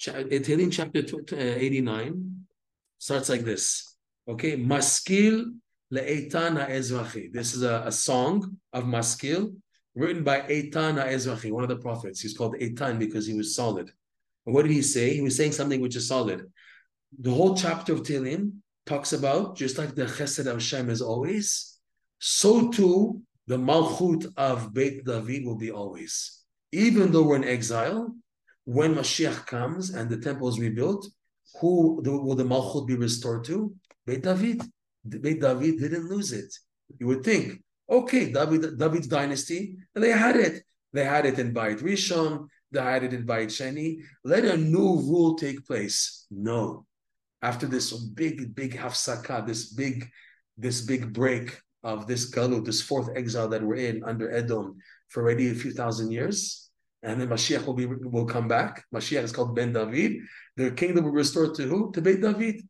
Tehillim chapter 89 starts like this. Okay, Maskil le'Eitan ha'ezrachi. This is a, a song of Maskil written by Eitan ha'ezrachi, one of the prophets. He's called Eitan because he was solid. And what did he say? He was saying something which is solid. The whole chapter of Tehillim talks about, just like the Chesed of Hashem is always, so too the Malchut of Beit David will be always. Even though we're in exile, when Mashiach comes and the temple is rebuilt, who will the Malchut be restored to? Beit David. Beit David didn't lose it. You would think, okay, David, David's dynasty, and they had it. They had it in Beit Rishon, they had it in Beit Sheni. Let a new rule take place. No. After this big, big hafsaka, this big, this big break of this galut, this fourth exile that we're in under Edom for already a few thousand years, and then Mashiach will be will come back. Mashiach is called Ben David. The kingdom will restore to who? To Beit David.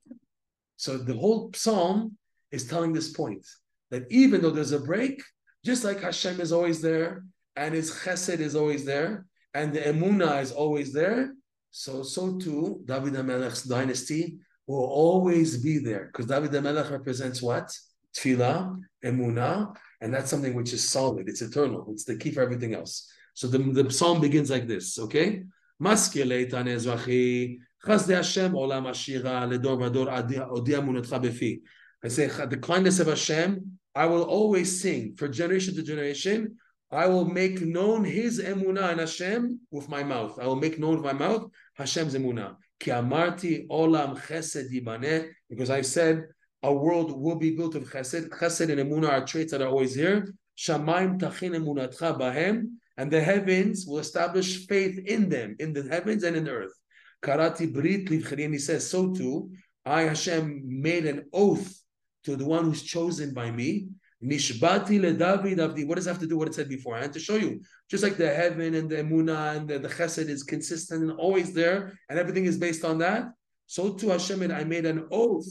So the whole psalm is telling this point that even though there's a break, just like Hashem is always there, and His Chesed is always there, and the Emuna is always there, so so too David HaMelech's dynasty will always be there because David HaMelech represents what? Tefillah, Emuna, and that's something which is solid. It's eternal. It's the key for everything else. So the, the psalm begins like this, okay? Maskele tan ezrachi, chasde Hashem olam ashira, ledor vador odi amunatcha befi. I say, the kindness of Hashem, I will always sing for generation to generation. I will make known His emuna and Hashem with my mouth. I will make known with my mouth Hashem's emuna. Ki amarti olam chesed because I said a world will be built of chesed. Chesed and emuna are traits that are always here. Shamaim tachin emunatcha bahem, and the heavens will establish faith in them, in the heavens and in the earth. Karati brit livcheri, he says, so too, I Hashem made an oath to the one who's chosen by me. Nishbati le David avdi. What does that have to do with what it said before? And to show you, just like the heaven and the emuna and the, the chesed is consistent and always there, and everything is based on that. So too Hashem, I made an oath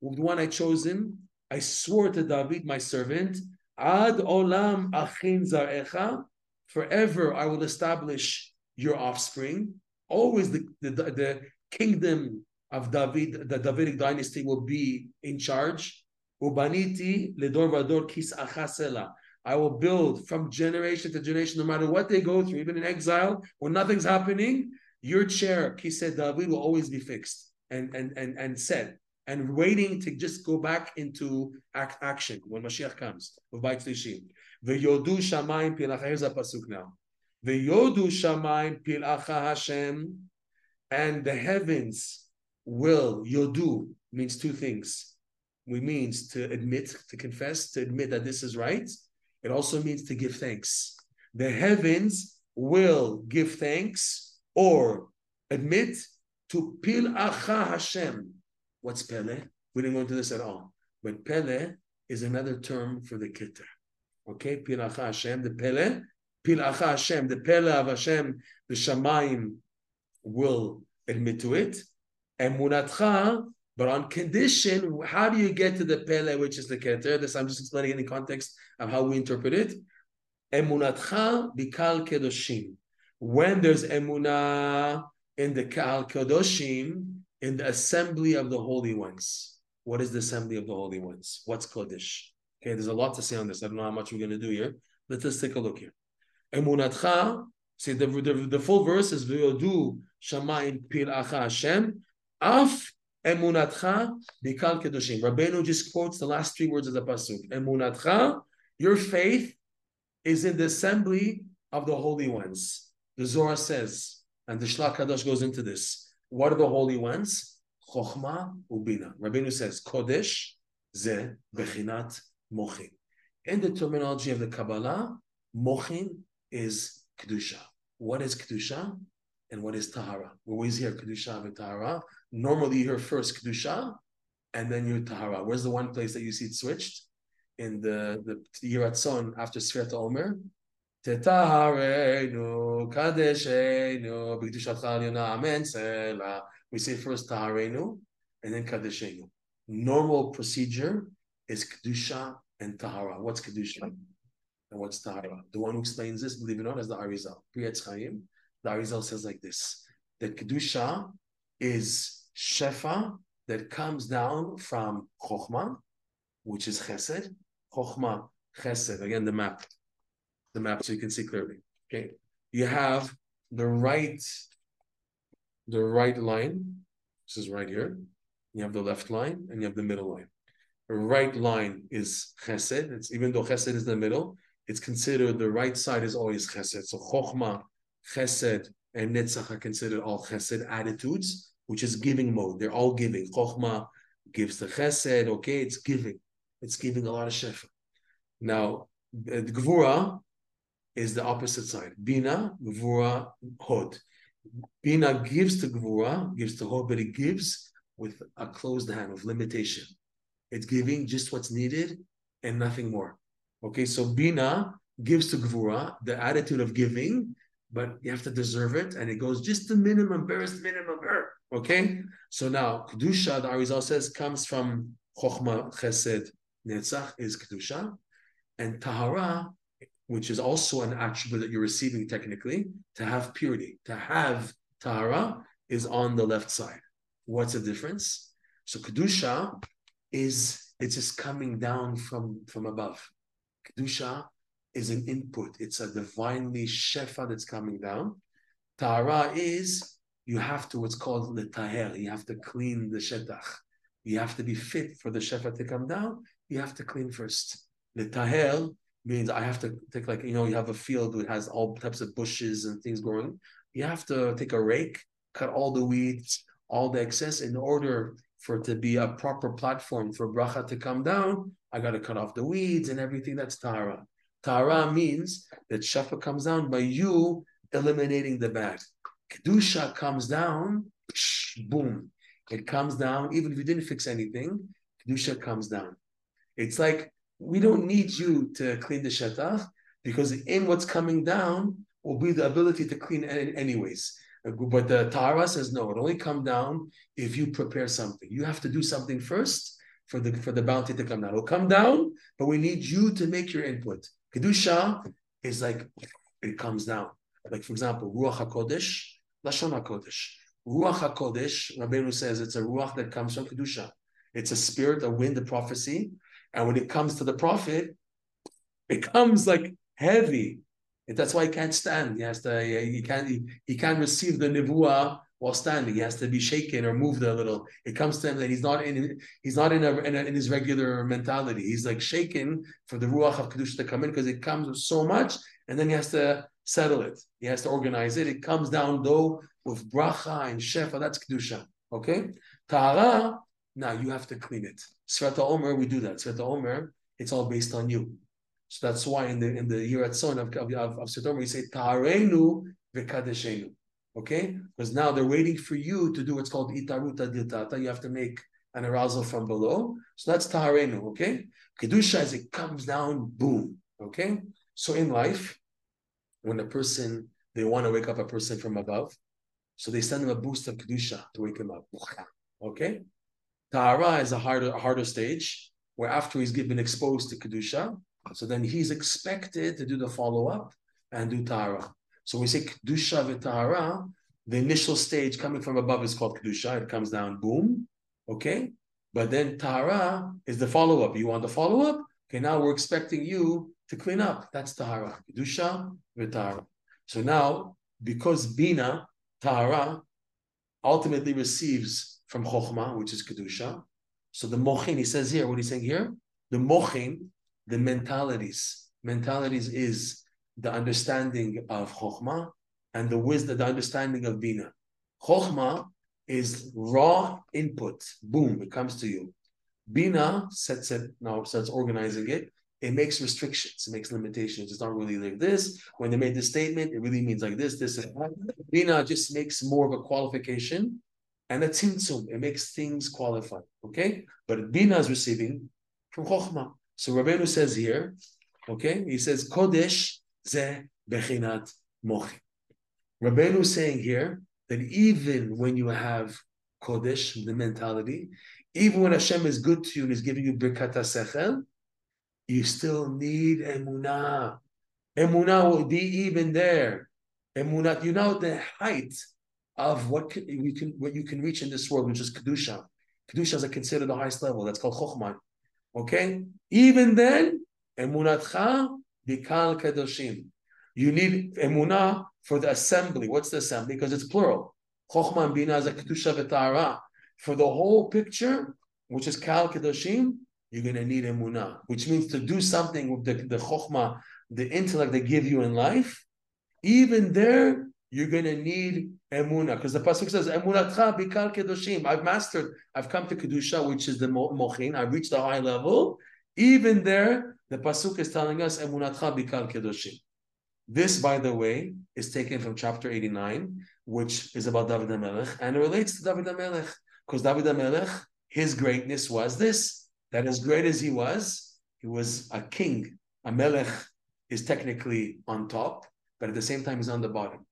with the one I chosen. I swore to David, my servant, Ad olam achin zarecha. Forever I will establish your offspring. Always the, the, the kingdom of David, the Davidic dynasty will be in charge. Ubaniti ledor vador kis achasela. I will build from generation to generation, no matter what they go through, even in exile, when nothing's happening, your chair, Kiseh David, will always be fixed and and and and set and waiting to just go back into act, action when Mashiach comes. V'yodu shamayim pilacha. Here's a pasuk now. V'yodu shamayim pilacha Hashem, and the heavens will yodu means two things. We means to admit, to confess, to admit that this is right. It also means to give thanks. The heavens will give thanks or admit to Pil Acha Hashem. What's Pele? We didn't go into this at all. But Pele is another term for the Keter. Okay, Pil Acha Hashem, the Pele. Pil Acha Hashem, the Pele of Hashem, the Shamayim will admit to it. And Munatcha, but on condition, how do you get to the Pele, which is the Keter? This I'm just explaining in the context of how we interpret it. Emunatcha bikal kedoshim. When there's emunah in the kal kedoshim, in the assembly of the holy ones. What is the assembly of the holy ones? What's kodesh? Okay, there's a lot to say on this. I don't know how much we're going to do here. Let's just take a look here. Emunatcha. See the, the, the full verse is v'yodu shamayim pil acha Hashem af emunatcha bikal kedoshim. Rabbeinu just quotes the last three words of the pasuk. Emunatcha, your faith is in the assembly of the holy ones. The Zohar says, and the Shlah Kadosh goes into this. What are the holy ones? Chokhmah ubina. Rabbeinu says, Kodesh ze bechinat mochin. In the terminology of the Kabbalah, mochin is kedusha. What is kedusha? And what is tahara? We always hear kedusha and tahara. Normally, you hear first kedusha, and then you tahara. Where's the one place that you see it switched? in the the Yiratzon after Sfirat Omer. Tetaharenu kadeshenu b'kedushatcha alyona amen. We say first taharenu and then kadeshenu. Normal procedure is kedusha and tahara. What's kedusha and what's tahara? The one who explains this, believe it or not, is the Arizal. Pri Etz Chaim. The Arizal says like this: that kedusha is shefa that comes down from chokhmah, which is chesed, Chokhmah, Chesed. Again, the map, the map, so you can see clearly. Okay, you have the right, the right line. This is right here. You have the left line, and you have the middle line. The right line is Chesed. It's even though Chesed is in the middle, it's considered the right side is always Chesed. So Chokhmah, Chesed, and Netzach are considered all Chesed attitudes, which is giving mode. They're all giving. Chokhmah gives the Chesed. Okay, it's giving it's giving a lot of shefa. Now, the Gvura is the opposite side. Bina, Gvura, Hod. Bina gives to Gvura, gives to Hod, but it gives with a closed hand, with limitation. It's giving just what's needed and nothing more. Okay, so Bina gives to Gvura the attitude of giving, but you have to deserve it, and it goes just the minimum, barest minimum. Er, okay, so now Kedusha, the Arizal says, comes from Chokhmah, Chesed, Netzach is Kedusha, and Tahara, which is also an attribute that you're receiving technically, to have purity. To have Tahara is on the left side. What's the difference? So Kedusha is, it's just coming down from, from above. Kedusha is an input. It's a divinely shefa that's coming down. Tahara is, you have to, what's called the taher. You have to clean the shetach. You have to be fit for the shefa to come down you have to clean first. The tahel means I have to take like you know you have a field that has all types of bushes and things growing. You have to take a rake, cut all the weeds, all the excess in order for it to be a proper platform for bracha to come down. I got to cut off the weeds and everything. That's tara. Tara means that shefa comes down by you eliminating the bad. Kedusha comes down, boom. It comes down, even if you didn't fix anything, Kedusha comes down. It's like we don't need you to clean the shetach because in what's coming down will be the ability to clean anyways. But the Tara says no, it only come down if you prepare something. You have to do something first for the for the bounty to come down. It'll come down, but we need you to make your input. Kedusha is like it comes down. Like for example, Ruach Hakodesh, Lashon Hakodesh. Ruach Hakodesh, Rabbeinu says it's a ruach that comes from Kedusha. It's a spirit, a wind, a prophecy and when it comes to the prophet, it comes like heavy. That's why he can't stand. He has to. He can't. He, he can't receive the nevuah while standing. He has to be shaken or moved a little. It comes to him that he's not in. He's not in a, in, a, in his regular mentality. He's like shaken for the ruach of kedusha to come in because it comes with so much, and then he has to settle it. He has to organize it. It comes down though with bracha and shefa. That's kedusha. Okay, tahara Now you have to clean it. Sfirat Omer, we do that. Sfirat Omer, it's all based on you. So that's why in the in the year at son of of, of, of Sfirat Omer, we say Taharenu v'kadeshenu. Okay, because now they're waiting for you to do what's called itaruta diltata. You have to make an arousal from below. So that's taharenu. Okay, kedusha as it comes down, boom. Okay, so in life, when a person they want to wake up a person from above, so they send him a boost of kedusha to wake him up. Okay, tahara is a harder a harder stage where after he's been exposed to kedusha, so then he's expected to do the follow up and do tahara. So we say kedusha v'tahara. The initial stage coming from above is called kedusha. It comes down, boom, okay. But then tahara is the follow up. You want the follow up? Okay, now we're expecting you to clean up. That's tahara, kedusha v'tahara. So now, because bina tahara ultimately receives from chokhmah, which is kedusha. So the mochin, he says here, what he's saying here, the mochin, the mentalities, mentalities is the understanding of Chokhmah and the wisdom, the understanding of Bina. Chokhmah is raw input. Boom, it comes to you. Bina sets it now, starts organizing it. It makes restrictions, it makes limitations. It's not really like this. When they made this statement, it really means like this, this, and that. Bina just makes more of a qualification and a tzimtzum. It makes things qualified. Okay? But Bina is receiving from Chokhmah. So Rabbeinu says here, okay, he says, Kodesh ze bechinat mochi. Rabbeinu is saying here that even when you have kodesh, the mentality, even when Hashem is good to you and is giving you birkat sechel, you still need emunah. Emunah will be even there. Emunah, you know the height of what you can what you can reach in this world, which is kedusha. Kedusha is considered the highest level. That's called chokhmah. Okay, even then, emunatcha bikal kedoshim. You need emunah for the assembly. What's the assembly? Because it's plural. Chokhmah bina is a v'tara. For the whole picture, which is kal kedoshim, you're going to need emunah, which means to do something with the, the chokhmah, the intellect they give you in life. Even there, you're going to need emunah, because the pasuk says emunatcha bikal kedoshim. I've mastered. I've come to kedusha, which is the mochin. I've reached the high level. Even there, the pasuk is telling us emunatcha bikal kedoshim. This, by the way, is taken from chapter 89, which is about David HaMelech, and it relates to David HaMelech, because David HaMelech, his greatness was this, that as great as he was, he was a king. A melech is technically on top, but at the same time he's on the bottom.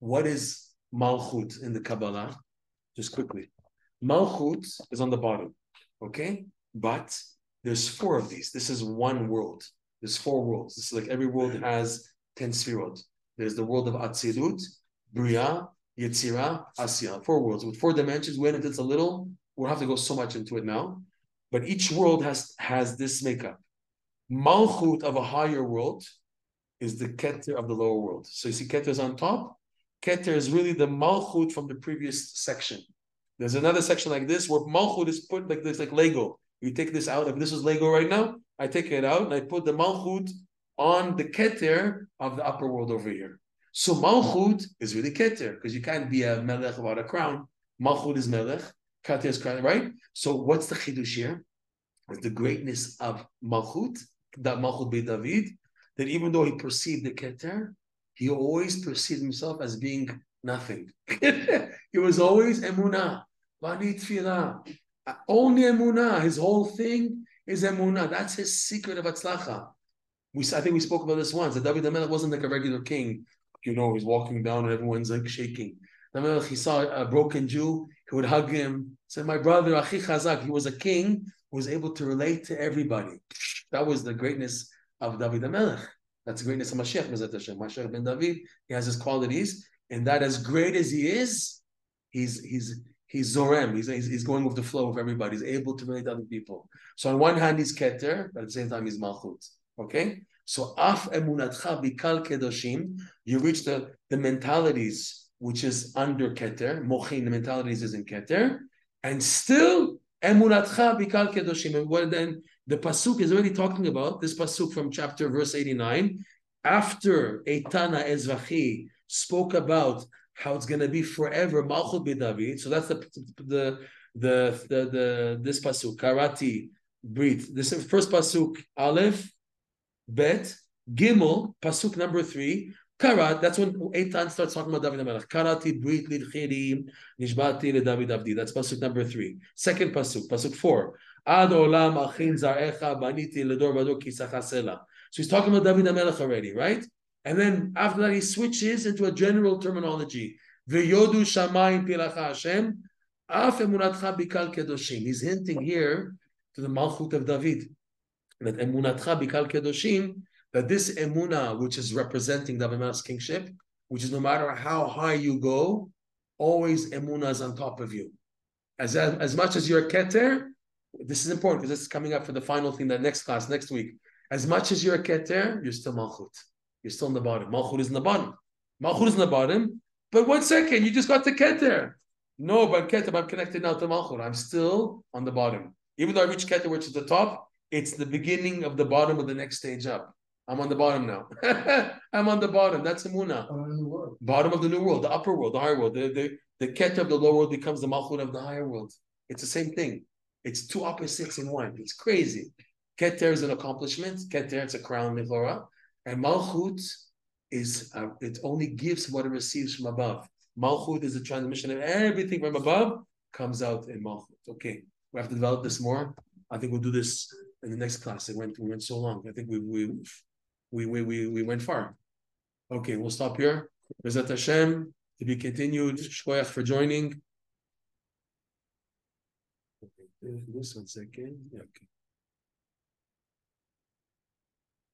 What is Malchut in the Kabbalah? Just quickly. Malchut is on the bottom, okay? But there's four of these. This is one world. There's four worlds. This is like every world has 10 sfirot. There's the world of Atzilut, Bria, Yetzira, Asya. Four worlds with four dimensions. When it's a little, we'll have to go so much into it now. But each world has has this makeup. Malchut of a higher world is the Keter of the lower world. So you see Keter is on top. Keter is really the Malchut from the previous section. There's another section like this where Malchut is put like this, like Lego. You take this out. If this is Lego right now, I take it out and I put the Malchut on the Keter of the upper world over here. So Malchut is really Keter because you can't be a Melech without a crown. Malchut is Melech, Keter is crown, right? So what's the Chidush here? It's the greatness of Malchut, that Malchut be David, that even though he perceived the Keter, he always perceived himself as being nothing. he was always Emunah, Vani Tfilah. Only Emunah. His whole thing is Emunah. That's his secret of Atzlacha. We, I think we spoke about this once. That David HaMelech wasn't like a regular king. You know, he's walking down and everyone's like shaking. David he saw a broken Jew. He would hug him. Said, "My brother, Achi Chazak." He was a king who was able to relate to everybody. That was the greatness of David HaMelech. That's the greatness of Mashiach, Hashem. Mashiach ben David, he has his qualities, and that as great as he is, he's he's he's Zorem. He's, he's, going with the flow of everybody. He's able to relate to other people. So on one hand, he's Keter, but at the same time, he's Malchut. Okay? So af emunatcha bikal kedoshim, you reach the, the mentalities which is under Keter, mochin, the mentalities is in Keter, and still emunatcha bikal kedoshim. And what then the pasuk is already talking about this pasuk from chapter verse 89. After Eitan HaEzrachi spoke about how it's going to be forever. Malchut. So that's the the the the, the this pasuk karati brit. This is first pasuk aleph bet gimel pasuk number three. Karat, that's when Eitan starts talking about David HaMelech. Karati brit lidchirim nishbati le David Abdi. That's pasuk number three. Second pasuk, pasuk four. Ad olam achin zarecha baniti ledor. So he's talking about David HaMelech already, right? And then after that, he switches into a general terminology. V'yodu shamayim pilacha Hashem, af emunatcha kedoshim. He's hinting here to the Malchut of David, that emunatcha bikal kedoshim, that this emuna, which is representing David HaMelech's kingship, which is no matter how high you go, always emuna is on top of you. As, as much as you're keter, this is important because this is coming up for the final thing, that next class, next week. As much as you're keter, you're still malchut. You're still in the bottom. Malchut is in the bottom. Malchut is in the bottom. But one second, you just got to keter. No, but keter, I'm connected now to malchut. I'm still on the bottom. Even though I reach keter, which is the top, it's the beginning of the bottom of the next stage up. I'm on the bottom now. I'm on the bottom. That's Amuna. Bottom of the new world, the upper world, the higher world. The, the, the keter of the lower world becomes the malchut of the higher world. It's the same thing. It's two opposites in one. It's crazy. Keter is an accomplishment. Keter, it's a crown, Mithora. And Malchut is, uh, it only gives what it receives from above. Malchut is the transmission of everything from above comes out in Malchut. Okay, we have to develop this more. I think we'll do this in the next class. It went, we went so long. I think we, we, we, we, we, we went far. Okay, we'll stop here. B'ezrat Hashem, to be continued. Shkoyach for joining. Okay, this one second. Okay.